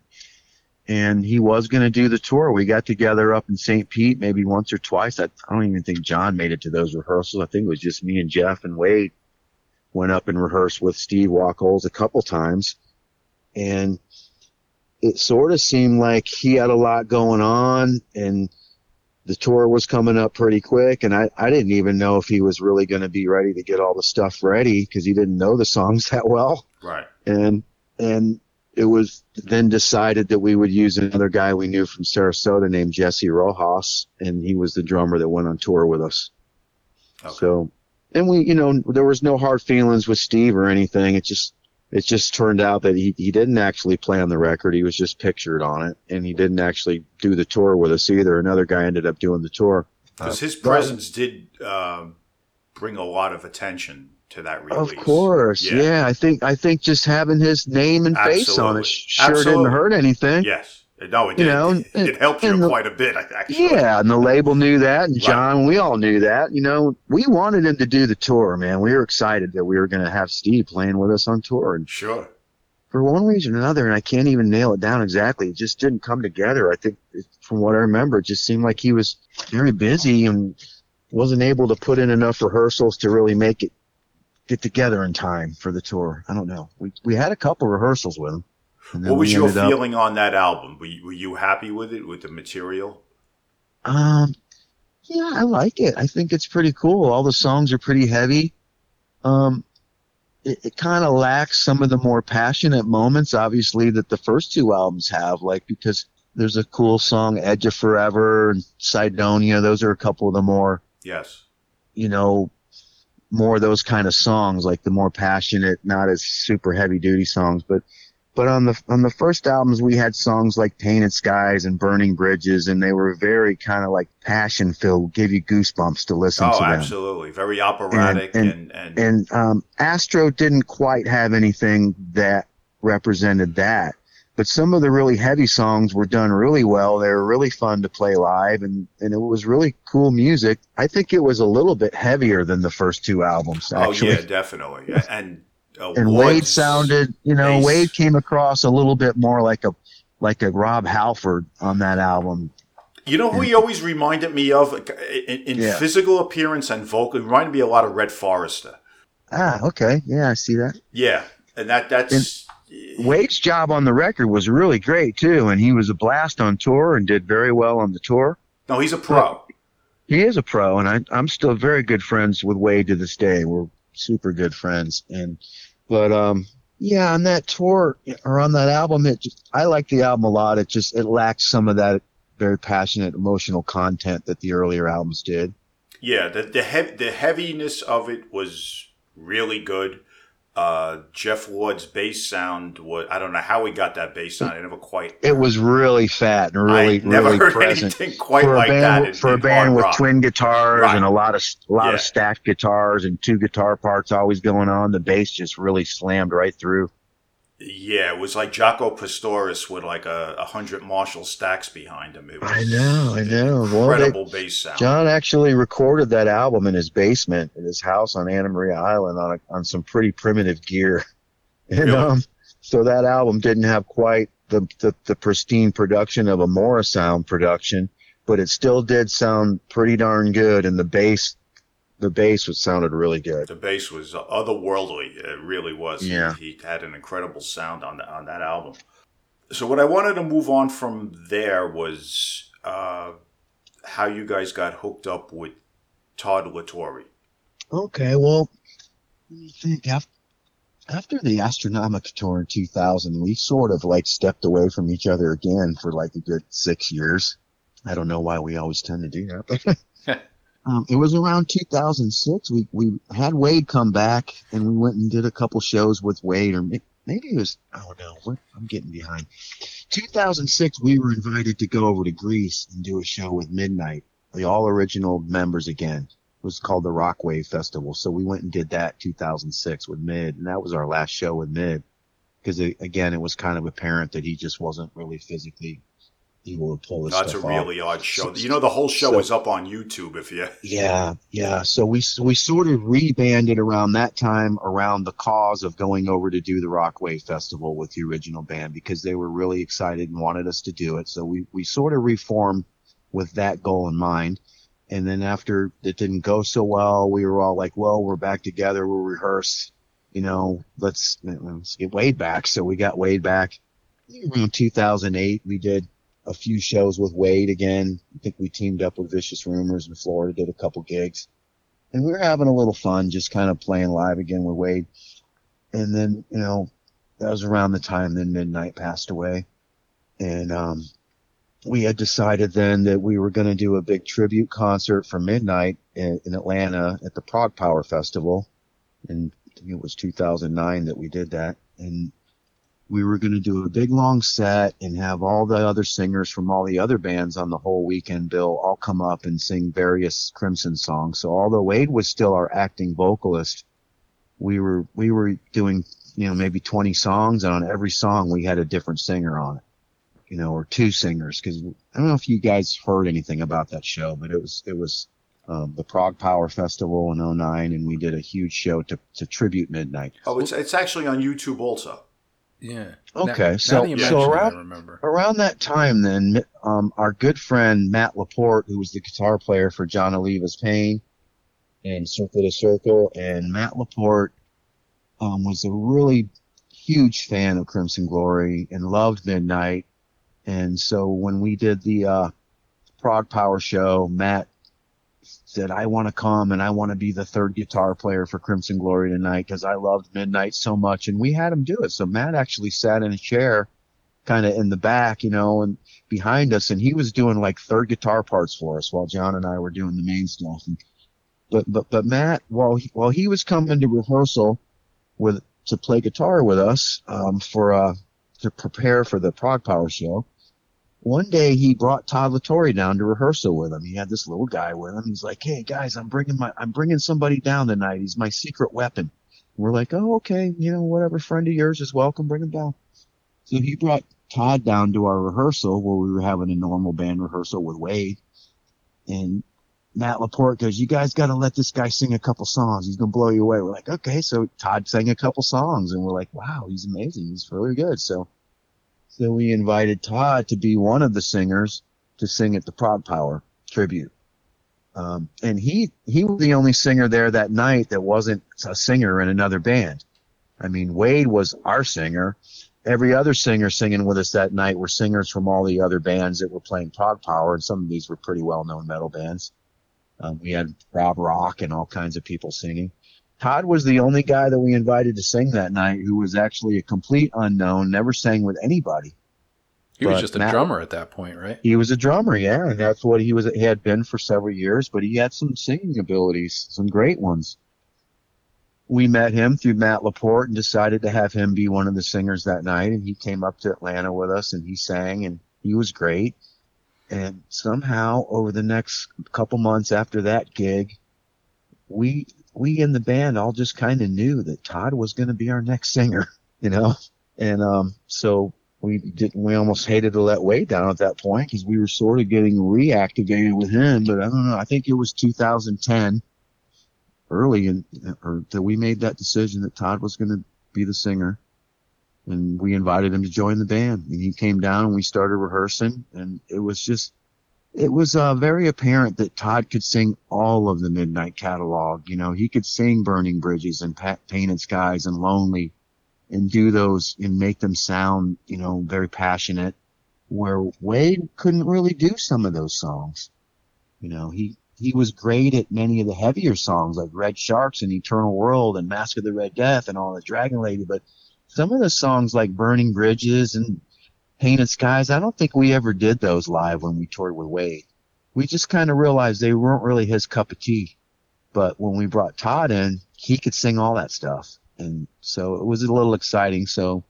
and he was going to do the tour. We got together up in St. Pete maybe once or twice. I, I, don't even think John made it to those rehearsals. I think it was just me and Jeff and Wade went up and rehearsed with Steve Wacholz a couple times. And it sort of seemed like he had a lot going on and the tour was coming up pretty quick. And I, I didn't even know if he was really going to be ready to get all the stuff ready because he didn't know the songs that well. Right. And, and it was then decided that we would use another guy we knew from Sarasota named Jesse Rojas, and he was the drummer that went on tour with us. Okay. So, and we, you know, there was no hard feelings with Steve or anything. It just, it just turned out that he, he didn't actually play on the record. He was just pictured on it, and he didn't actually do the tour with us either. Another guy ended up doing the tour. Because uh, his presence did uh, bring a lot of attention to that release. Of course, yeah. yeah. I think I think just having his name and Absolutely. face on it sure Absolutely. didn't hurt anything. Yes. No, it did. You know, it, it helped you the, quite a bit, actually. Yeah, and the label knew that, and John, right. we all knew that. You know, we wanted him to do the tour, man. We were excited that we were going to have Steve playing with us on tour. And sure. For one reason or another, and I can't even nail it down exactly, it just didn't come together. I think, from what I remember, it just seemed like he was very busy and wasn't able to put in enough rehearsals to really make it get together in time for the tour. I don't know. We we had a couple rehearsals with him. What was your feeling up, on that album? Were you, were you happy with it, with the material? Um, yeah, I like it. I think it's pretty cool. All the songs are pretty heavy. Um, it, it kind of lacks some of the more passionate moments, obviously, that the first two albums have, like because there's a cool song, Edge of Forever and Cydonia. Those are a couple of the more, yes, you know, more of those kind of songs, like the more passionate, not as super heavy duty songs. But but on the on the first albums, we had songs like Painted Skies and Burning Bridges, and they were very kind of like passion filled, give you goosebumps to listen oh, to them. absolutely, very operatic and and, and, and um, Astro didn't quite have anything that represented that but some of the really heavy songs were done really well. They were really fun to play live, and and it was really cool music. I think it was a little bit heavier than the first two albums. Actually. Oh yeah, definitely. And and Wade sounded, you know. Wade came across a little bit more like a like a Rob Halford on that album. You know who he always reminded me of in, in yeah. physical appearance and vocal? He reminded me a lot of Rhett Forrester. Ah, okay, yeah, I see that. Yeah, and that that's. And, Wade's job on the record was really great too, and he was a blast on tour and did very well on the tour. No, he's a pro. he is a pro, and I, I'm still very good friends with Wade to this day. We're super good friends, and but um, yeah, on that tour or on that album, it just, I like the album a lot. It just it lacks some of that very passionate emotional content that the earlier albums did. Yeah, the the, he- the heaviness of it was really good uh, Jeff Ward's bass sound was I don't know how he got that bass sound. I never quite. It was really fat and really, I never really heard present. anything quite for like band, that. in- for a band with rock. twin guitars Right. and a lot of a lot Yeah. of stacked guitars and two guitar parts always going on, the bass just really slammed right through. Yeah, it was like Jaco Pastorius with like a, a hundred Marshall stacks behind him. It was I know, I know. Well, they- Incredible bass sound. John actually recorded that album in his basement at his house on Anna Maria Island on a, on some pretty primitive gear. And Really? um, so that album didn't have quite the, the the pristine production of a Morrisound production, but it still did sound pretty darn good. And the bass, the bass was sounded really good. the bass was otherworldly. It really was. Yeah. He, had an incredible sound on that on that album. So what I wanted to move on from there was uh, how you guys got hooked up with Todd LaTorre. Okay, well, let me think. After, after the Astronomica tour in 2000, we sort of like stepped away from each other again for like a good six years. I don't know why we always tend to do that. Um, it was around 2006. We we had Wade come back, and we went and did a couple shows with Wade, or maybe it was I don't know. What, I'm getting behind. 2006, we were invited to go over to Greece and do a show with Midnight, the all original members again. It was called the Rockwave Festival. So we went and did that 2006 with Mid, and that was our last show with Mid. Because again, it was kind of apparent that he just wasn't really physically able to pull this That's a stuff off. really odd show. You know, the whole show So- is up on YouTube. If you Yeah, yeah. So we we sort of rebanded around that time around the cause of going over to do the Rockwave Festival with the original band because they were really excited and wanted us to do it. So we we sort of reformed with that goal in mind. And then after it didn't go so well, we were all like, "Well, we're back together. We'll rehearse. You know, let's let's get Wade back." So we got Wade back. Around 2008, we did a few shows with Wade again. I think we teamed up with Vicious Rumors in Florida, did a couple gigs. And we were having a little fun, just kind of playing live again with Wade. And then, you know, that was around the time then Midnight passed away. And um, we had decided then that we were going to do a big tribute concert for Midnight in, in Atlanta at the Prog Power Festival. And it was 2009 that we did that. And we were going to do a big long set and have all the other singers from all the other bands on the whole weekend bill all come up and sing various Crimson songs. So although Wade was still our acting vocalist, we were we were doing you know maybe 20 songs and on every song we had a different singer on it. You know, or two singers because I don't know if you guys heard anything about that show, but it was it was um, the Prog Power Festival in 09 and we did a huge show to to tribute Midnight. oh, it's it's actually on YouTube also. Yeah. Okay, Now, so- now so around- around that time then um, our good friend Matt LaPorte who was the guitar player for Jon Oliva's pain and Circle II Circle and Matt LaPorte um, was a really huge fan of crimson glory and loved midnight and so when we did the uh, prog power show matt said i want to come and i want to be the third guitar player for crimson glory tonight because i loved midnight so much and we had him do it so matt actually sat in a chair kind of in the back, you know, and behind us, and he was doing like third guitar parts for us while John and I were doing the main stuff. And, but but but Matt, while he, while he was coming to rehearsal with to play guitar with us um, for uh to prepare for the Prog Power show, one day he brought Todd LaTorre down to rehearsal with him. He had this little guy with him. He's like, "Hey guys, I'm bringing my I'm bringing somebody down tonight. He's my secret weapon." We're like, "Oh okay, you know, whatever friend of yours is welcome. Bring him down." So he brought Todd down to our rehearsal where we were having a normal band rehearsal with Wade. And Matt LaPorte goes, You guys got to let this guy sing a couple songs. He's to blow you away. We're like, Okay. So Todd sang a couple songs and we're like, Wow, he's amazing. He's really good. So, so we invited Todd to be one of the singers to sing at the Prog Power tribute. Um, and he, he was the only singer there that night that wasn't a singer in another band. I mean, Wade was our singer every other singer singing with us that night were singers from all the other bands that were playing Prog Power, and some of these were pretty well known metal bands. Um, we had Rob Rock and all kinds of people singing. Todd was the only guy that we invited to sing that night who was actually a complete unknown, never sang with anybody. He was just a Matt- drummer at that point, right? He was a drummer, yeah, and that's what he was. He had been for several years, but he had some singing abilities, some great ones. we met him through Matt LaPorte and decided to have him be one of the singers that night. And he came up to Atlanta with us and he sang and he was great. And somehow over the next couple months after that gig, we we in the band all just kind of knew that Todd was going to be our next singer, you know. And um, so we didn't. We almost hated to let Wade down at that point because we were sort of getting reactivated with him. But I don't know. I think it was 2010, early, in, or that we made that decision that Todd was going to be the singer, and we invited him to join the band. And he came down and we started rehearsing, and it was just it was uh, very apparent that Todd could sing all of the Midnight catalog. You know, he could sing Burning Bridges and Painted Skies and Lonely and do those and make them sound, you know, very passionate where Wade couldn't really do some of those songs. You know, he, he was great at many of the heavier songs like Red Sharks and Eternal World and Mask of the Red Death and all the Dragon Lady, but some of the songs like Burning Bridges and Painted Skies, I don't think we ever did those live when we toured with Wade. We just kind of realized they weren't really his cup of tea. But when we brought Todd in, he could sing all that stuff. And so it was a little exciting. So,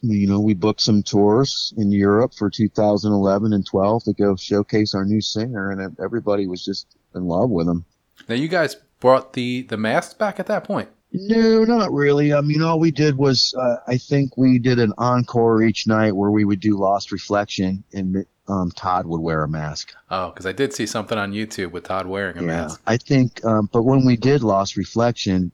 you know, we booked some tours in Europe for 2011 and 12 to go showcase our new singer, and everybody was just in love with him. Now, you guys brought the the masks back at that point. No, not really. I mean, all we did was, uh, I think we did an encore each night where we would do Lost Reflection and um, Todd would wear a mask. Oh, because I did see something on YouTube with Todd wearing a mask. yeah, mask. I think, um, but when we did Lost Reflection,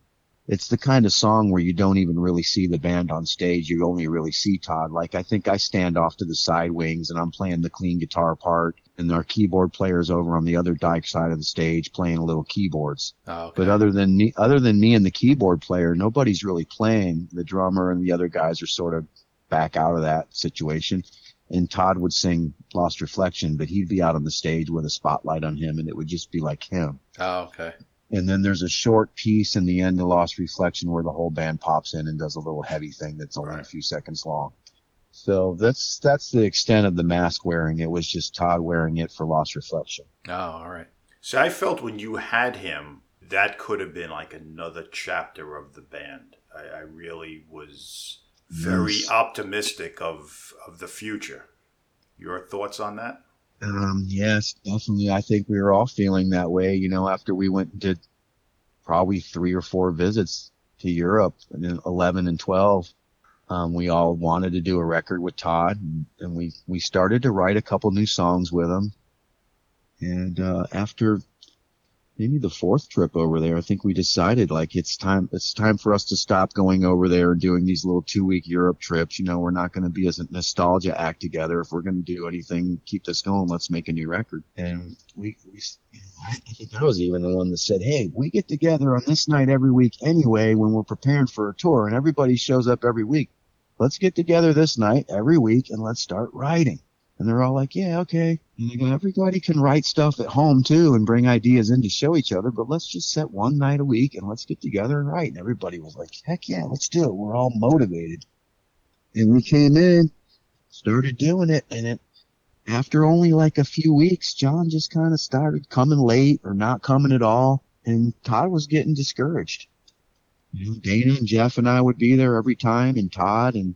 it's the kind of song where you don't even really see the band on stage. You only really see Todd. Like I think I stand off to the side wings and I'm playing the clean guitar part, and our keyboard players over on the other dyke side of the stage playing little keyboards. Oh, okay. But other than me, other than me and the keyboard player, nobody's really playing. The drummer and the other guys are sort of back out of that situation. And Todd would sing Lost Reflection, but he'd be out on the stage with a spotlight on him, and it would just be like him. Oh, okay. And then there's a short piece in the end of Lost Reflection where the whole band pops in and does a little heavy thing that's only right. a few seconds long. So that's that's the extent of the mask wearing. It was just Todd wearing it for Lost Reflection. Oh, all right. So I felt when you had him, that could have been like another chapter of the band. I, I really was very yes. optimistic of of the future. Your thoughts on that? Um, yes, definitely. I think we were all feeling that way, you know, after we went and did probably three or four visits to Europe in 11 and 12. Um, we all wanted to do a record with Todd and, we, we started to write a couple new songs with him. And, uh, after maybe the fourth trip over there, I think we decided like it's time it's time for us to stop going over there and doing these little two week Europe trips. You know, we're not going to be as a nostalgia act together. If we're going to do anything, keep this going. Let's make a new record. And we, we I think I was even the one that said, "Hey, we get together on this night every week anyway when we're preparing for a tour, and everybody shows up every week. Let's get together this night every week and let's start writing." And they're all like, yeah, okay. And they go, everybody can write stuff at home too and bring ideas in to show each other, but let's just set one night a week and let's get together and write. And everybody was like, heck yeah, let's do it. We're all motivated. And we came in, started doing it, and it, after only like a few weeks, John just kind of started coming late or not coming at all. And Todd was getting discouraged. You know, Dana and Jeff and I would be there every time and Todd and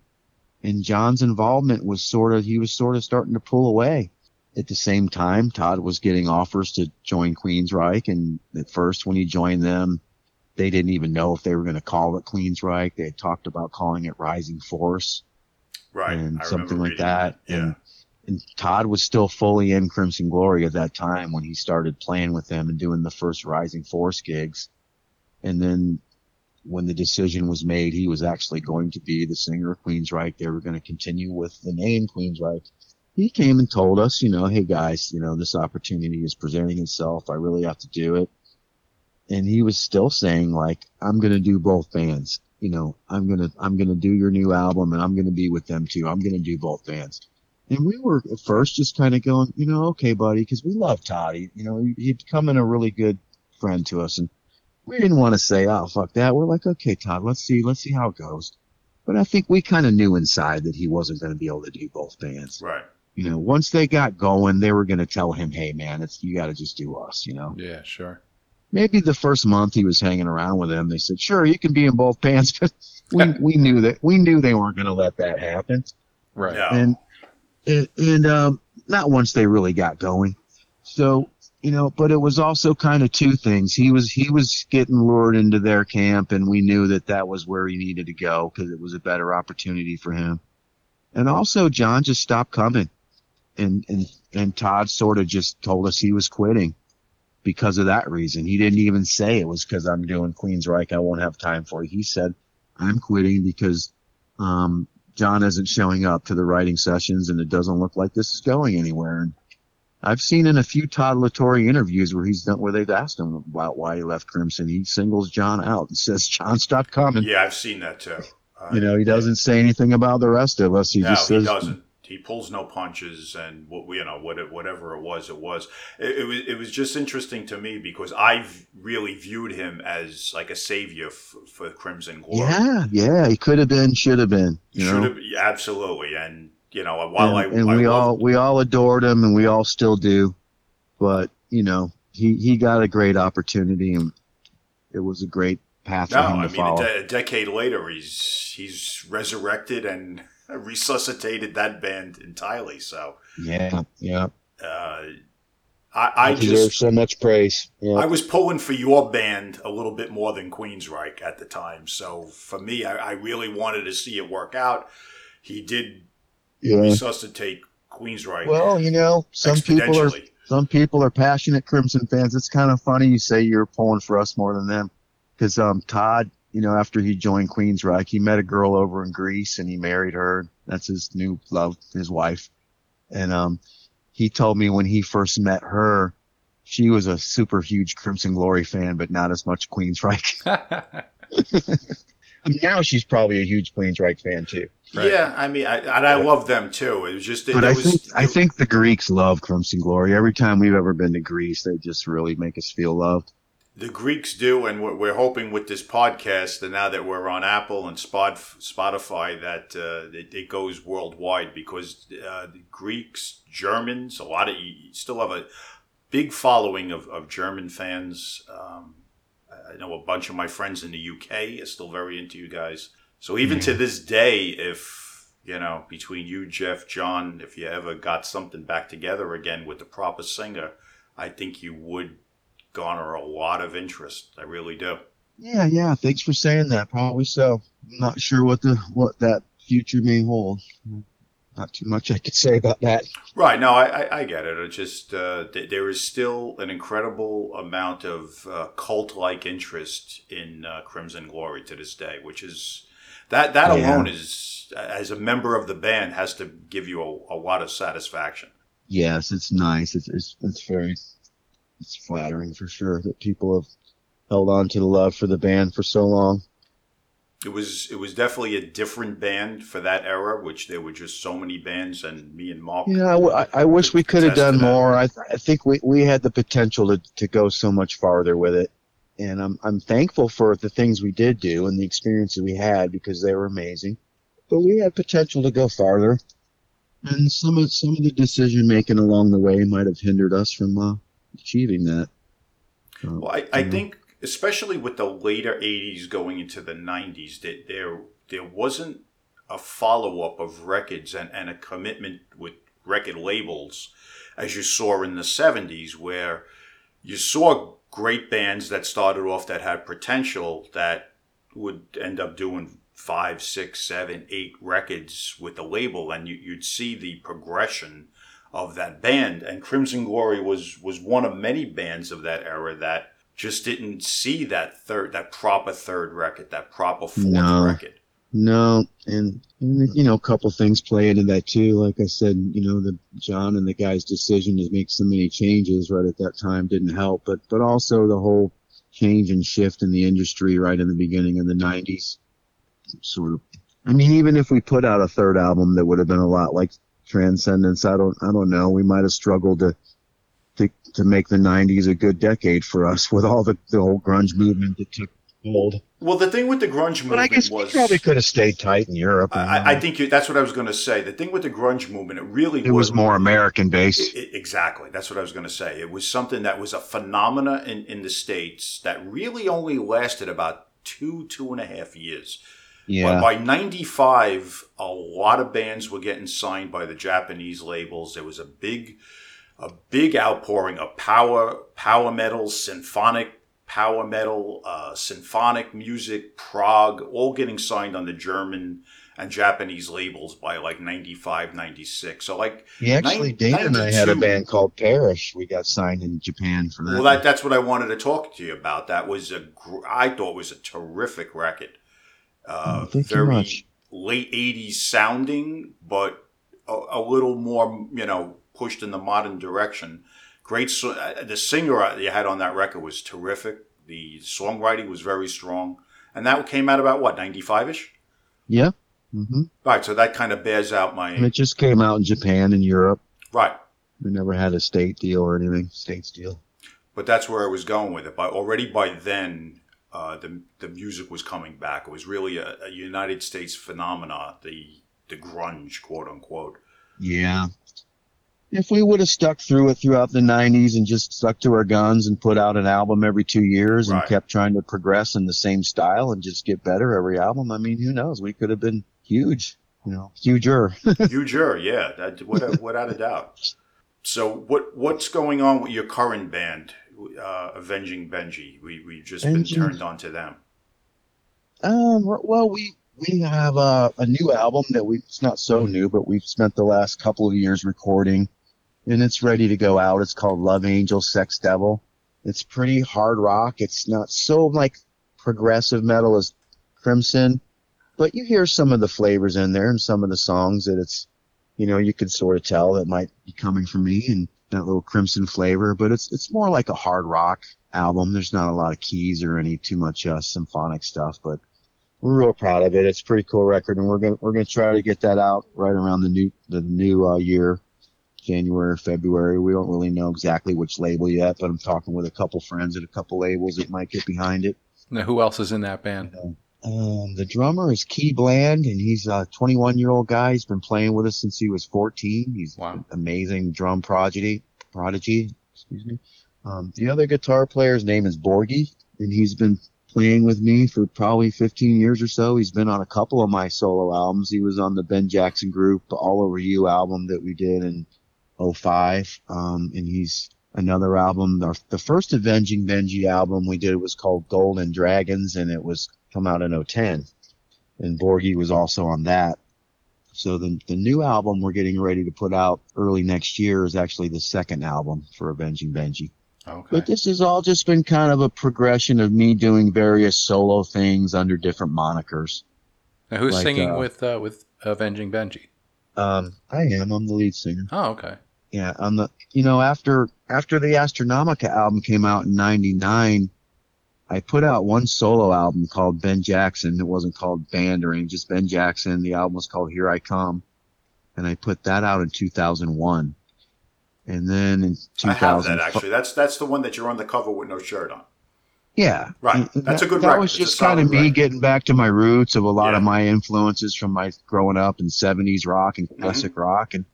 and John's involvement was sort of he was sort of starting to pull away. At the same time, Todd was getting offers to join Queensryche, and at first when he joined them, they didn't even know if they were going to call it Queensryche. They had talked about calling it Rising Force, right, and I something like that. that. Yeah. And, and Todd was still fully in Crimson Glory at that time when he started playing with them and doing the first Rising Force gigs. And then when the decision was made, he was actually going to be the singer of Queensryche. They were going to continue with the name Queensryche. He came and told us, you know, hey guys, you know, this opportunity is presenting itself. I really have to do it. And he was still saying like, I'm going to do both bands. You know, I'm going to, I'm going to do your new album and I'm going to be with them too. I'm going to do both bands. And we were at first just kind of going, you know, okay, buddy, because we love Todd. You know, he, he'd become a really good friend to us. And we didn't want to say, oh, fuck that. We're like, okay, Todd, let's see, let's see how it goes. But I think we kind of knew inside that he wasn't going to be able to do both bands. Right. You know, once they got going, they were going to tell him, hey, man, it's, you got to just do us, you know? Yeah, sure. maybe the first month he was hanging around with them, they said, "Sure, you can be in both bands," but we we knew that we knew they weren't going to let that happen, Right. Yeah. and and, and um, not once they really got going. So you know, but it was also kind of two things. He was he was getting lured into their camp, and we knew that that was where he needed to go because it was a better opportunity for him. And also, John just stopped coming, and and and Todd sort of just told us he was quitting because of that reason. He didn't even say it was because I'm doing Queens Queensryche. I won't have time for you. He said I'm quitting because um, John isn't showing up to the writing sessions, and it doesn't look like this is going anywhere. And I've seen in a few Todd LaTorre interviews where he's done where they've asked him about why he left Crimson. He singles John out and says John stopped coming. Yeah, I've seen that too. Uh, You know, he doesn't say anything about the rest of us. He no, just he doesn't. He pulls no punches, and what you know, what whatever it was, it was. It, it was. It was just interesting to me because I've really viewed him as like a savior f- for Crimson Glory. Yeah, yeah, he could have been, should have been. You Should know, have absolutely, and you know, while and, I and I we all we all adored him, and we all still do. But you know, he he got a great opportunity, and it was a great path No, for him I mean, a, de- a decade later, he's he's resurrected and resuscitated that band entirely. So, yeah, yeah. uh, I, I just so much praise. Yeah. I was pulling for your band a little bit more than Queensryche at the time. So for me, I, I really wanted to see it work out. He did yeah. resuscitate Queensryche Well, you know, some people are some people are passionate Crimson fans. It's kind of funny you say you're pulling for us more than them, because um Todd, you know, after he joined Queen's Queensryche, he met a girl over in Greece and he married her. That's his new love, his wife, and um he told me when he first met her, she was a super huge Crimson Glory fan, but not as much Queen's Queensryche. I mean, now she's probably a huge Queensryche fan too. Right. Yeah, I mean, I, and I love them too. It was just, it, But there I was, think I think the Greeks love Crimson Glory. Every time we've ever been to Greece, they just really make us feel loved. The Greeks do, and we're, we're hoping with this podcast, and now that we're on Apple and Spot, Spotify, that uh, it, it goes worldwide because uh, the Greeks, Germans, a lot of you still have a big following of, of German fans. Um, I know a bunch of my friends in the UK are still very into you guys. So even to this day, if you know between you, Jeff, John, if you ever got something back together again with the proper singer, I think you would garner a lot of interest. I really do. Yeah, yeah. Thanks for saying that. Probably so. I'm not sure what the what that future may hold. Not too much I could say about that. Right. No, I, I, I get it. It just uh, th- there is still an incredible amount of uh, cult-like interest in uh, Crimson Glory to this day, which is that that Yeah. alone is as a member of the band has to give you a, a lot of satisfaction. Yes, it's nice. It's it's, it's very it's flattering for sure that people have held on to the love for the band for so long. It was it was definitely a different band for that era, which there were just so many bands, and me and Mark. Yeah, I wish we could have done more. I, th- I think we, we had the potential to, to go so much farther with it. And I'm, I'm thankful for the things we did do and the experiences we had because they were amazing. But we had potential to go farther. And some of, some of the decision making along the way might have hindered us from uh, achieving that. Uh, Well, I, I think, especially with the later '80s going into the '90s, that there there wasn't a follow up of records and, and a commitment with record labels, as you saw in the '70s, where you saw great bands that started off that had potential that would end up doing five, six, seven, eight records with the label, and you, you'd see the progression of that band. And Crimson Glory was was one of many bands of that era that just didn't see that third, that proper third record, that proper fourth No. record. No, and, and you know, a couple things play into that too. Like I said, you know, the John and the guy's decision to make so many changes right at that time didn't help, but but also the whole change and shift in the industry right in the beginning of the '90s, sort of. I mean, even if we put out a third album, that would have been a lot like Transcendence. I don't, I don't know. We might have struggled to to make the '90s a good decade for us with all the the whole grunge movement that took hold. Well, the thing with the grunge movement But I guess was probably could have stayed tight in Europe. I, I think you, that's what I was going to say. The thing with the grunge movement, it really it was more American based. I- I- exactly. That's what I was going to say. It was something that was a phenomena in, in the states that really only lasted about two two and a half years. But Yeah, by '95, a lot of bands were getting signed by the Japanese labels. There was a big, a big outpouring of power, power metal, symphonic power metal, uh, symphonic music, prog, all getting signed on the German and Japanese labels by like 95, 96. So like, he actually nine- Dana and I had a band called Parish. We got signed in Japan for that. well, that, that's what I wanted to talk to you about. That was a I thought was a terrific record. Uh, Oh, thank you very much. late 80s sounding, but a, a little more, you know, pushed in the modern direction. Great. Uh, the singer you had on that record was terrific. The songwriting was very strong. And that came out about what, 95 ish? yeah. hmm Right. So that kind of bears out And my. it just came out in Japan and Europe. Right. We never had a state deal or anything. States deal. but that's where I was going with it. By already by then, uh, the the music was coming back. It was really a, a United States phenomena, the the grunge, quote unquote. Yeah. If we would have stuck through it throughout the 90s and just stuck to our guns and put out an album every two years and kept trying to progress in the same style and just get better every album, I mean, who knows? We could have been huge, you know, huger. Huger, yeah, that, without, without a doubt. So, what what's going on with your current band, uh, Avenging Benji? We we've just been turned on to them. Um, well, we we have uh, a new album that we it's not so new, but we've spent the last couple of years recording, and it's ready to go out. It's called Love Angel, Sex Devil. It's pretty hard rock. It's not so like progressive metal as Crimson, but you hear some of the flavors in there and some of the songs that it's, you know, you could sort of tell that might be coming from me and that little Crimson flavor. But it's it's more like a hard rock album. There's not a lot of keys or any too much uh, symphonic stuff, but we're real proud of it. It's a pretty cool record, and we're gonna we're gonna try to get that out right around the new the new uh, year, January or February. We don't really know exactly which label yet, but I'm talking with a couple friends at a couple labels that might get behind it. Now, who else is in that band? Um, the drummer is Key Bland, and he's a 21 year old guy. He's been playing with us since he was 14. He's Wow. an amazing drum prodigy. Prodigy, excuse me. Um, the other guitar player's name is Borgie, and he's been playing with me for probably 15 years or so. He's been on a couple of my solo albums. He was on the Ben Jackson Group All Over You album that we did in 05. Um, and he's another album. Our, the first Avenging Benji album we did was called Golden Dragons, and it was come out in 010. And Borgie was also on that. So the, the new album we're getting ready to put out early next year is actually the second album for Avenging Benji. Okay. But this has all just been kind of a progression of me doing various solo things under different monikers. Now, who's like, singing uh, with uh, with Avenging Benji? Um, I am. I'm the lead singer. Oh, okay. Yeah, I'm the. You know, after after the Astronomica album came out in '99, I put out one solo album called Ben Jackson. It wasn't called Band or anything, just Ben Jackson. The album was called Here I Come, and I put that out in 2001. And then in I have that actually. That's that's the one that you're on the cover with no shirt on. Yeah, Right. And That's a that- good That record. was just kind of me record. getting back to my roots of a lot of my influences from my growing up in '70s rock and Mm-hmm. classic rock, and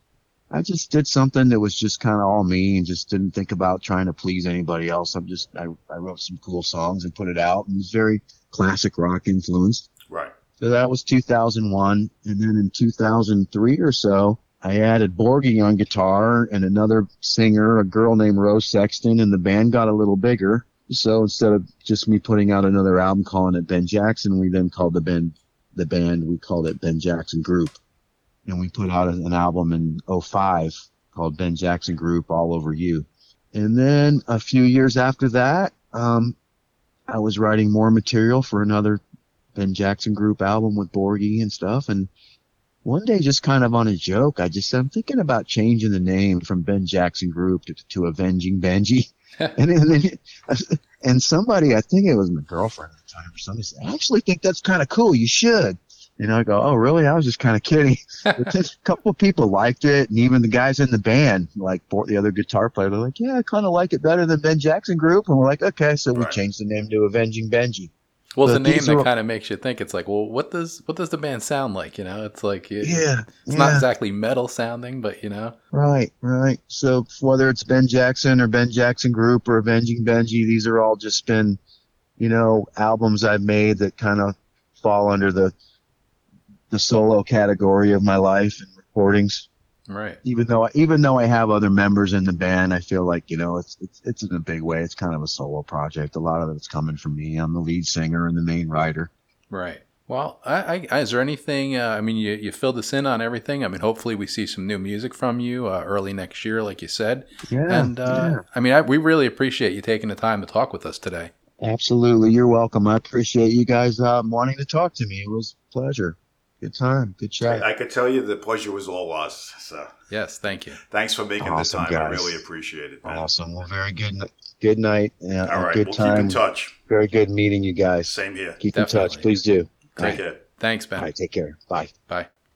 I just did something that was just kind of all me and just didn't think about trying to please anybody else. I'm just I, I wrote some cool songs and put it out, and it was very classic rock influenced. Right. So that was 2001. And then in 2003 or so, I added Borgie on guitar and another singer, a girl named Rose Sexton, and the band got a little bigger. So instead of just me putting out another album calling it Ben Jackson, we then called the band, the band, we called it Ben Jackson Group. And we put out an album in 05 called Ben Jackson Group All Over You. And then a few years after that, um, I was writing more material for another Ben Jackson Group album with Borgie and stuff. And one day, just kind of on a joke, I just said, I'm thinking about changing the name from Ben Jackson Group to, to Avenging Benji. and then, and somebody, I think it was my girlfriend at the time or somebody said, I actually think that's kind of cool. You should. And I go, oh, really? I was just kind of kidding. A couple of people liked it, and even the guys in the band, like the other guitar player, they're like, yeah, I kind of like it better than Ben Jackson Group. And we're like, okay, so we changed the name to Avenging Benji. Well, But name that kind of makes you think. It's like, well, what does what does the band sound like? You know, it's like it- Yeah, it's not exactly metal sounding, but you know, Right, right. So whether it's Ben Jackson or Ben Jackson Group or Avenging Benji, these are all just been, you know, albums I've made that kind of fall under the the solo category of my life and recordings. right? Even though even though I have other members in the band, I feel like you know it's it's it's in a big way. It's kind of a solo project. A lot of it's coming from me. I'm the lead singer and the main writer. Right. Well, I, I, is there anything? Uh, I mean, you, you filled us in on everything. I mean, hopefully we see some new music from you uh, early next year, like you said. Yeah, and uh, I mean, I, we really appreciate you taking the time to talk with us today. Absolutely. You're welcome. I appreciate you guys um, wanting to talk to me. It was a pleasure. Good time. Good chat. I, I could tell you the pleasure was all ours. So Yes, thank you. thanks for making Awesome, the time. I really appreciate it. Man. Awesome. Well, very good. Good night. Yeah, All right, good we'll time. keep in touch. Very good meeting you guys. Same here. Keep in touch. Please do. Take care. Thanks, Ben. All right. Take care. Bye. Bye.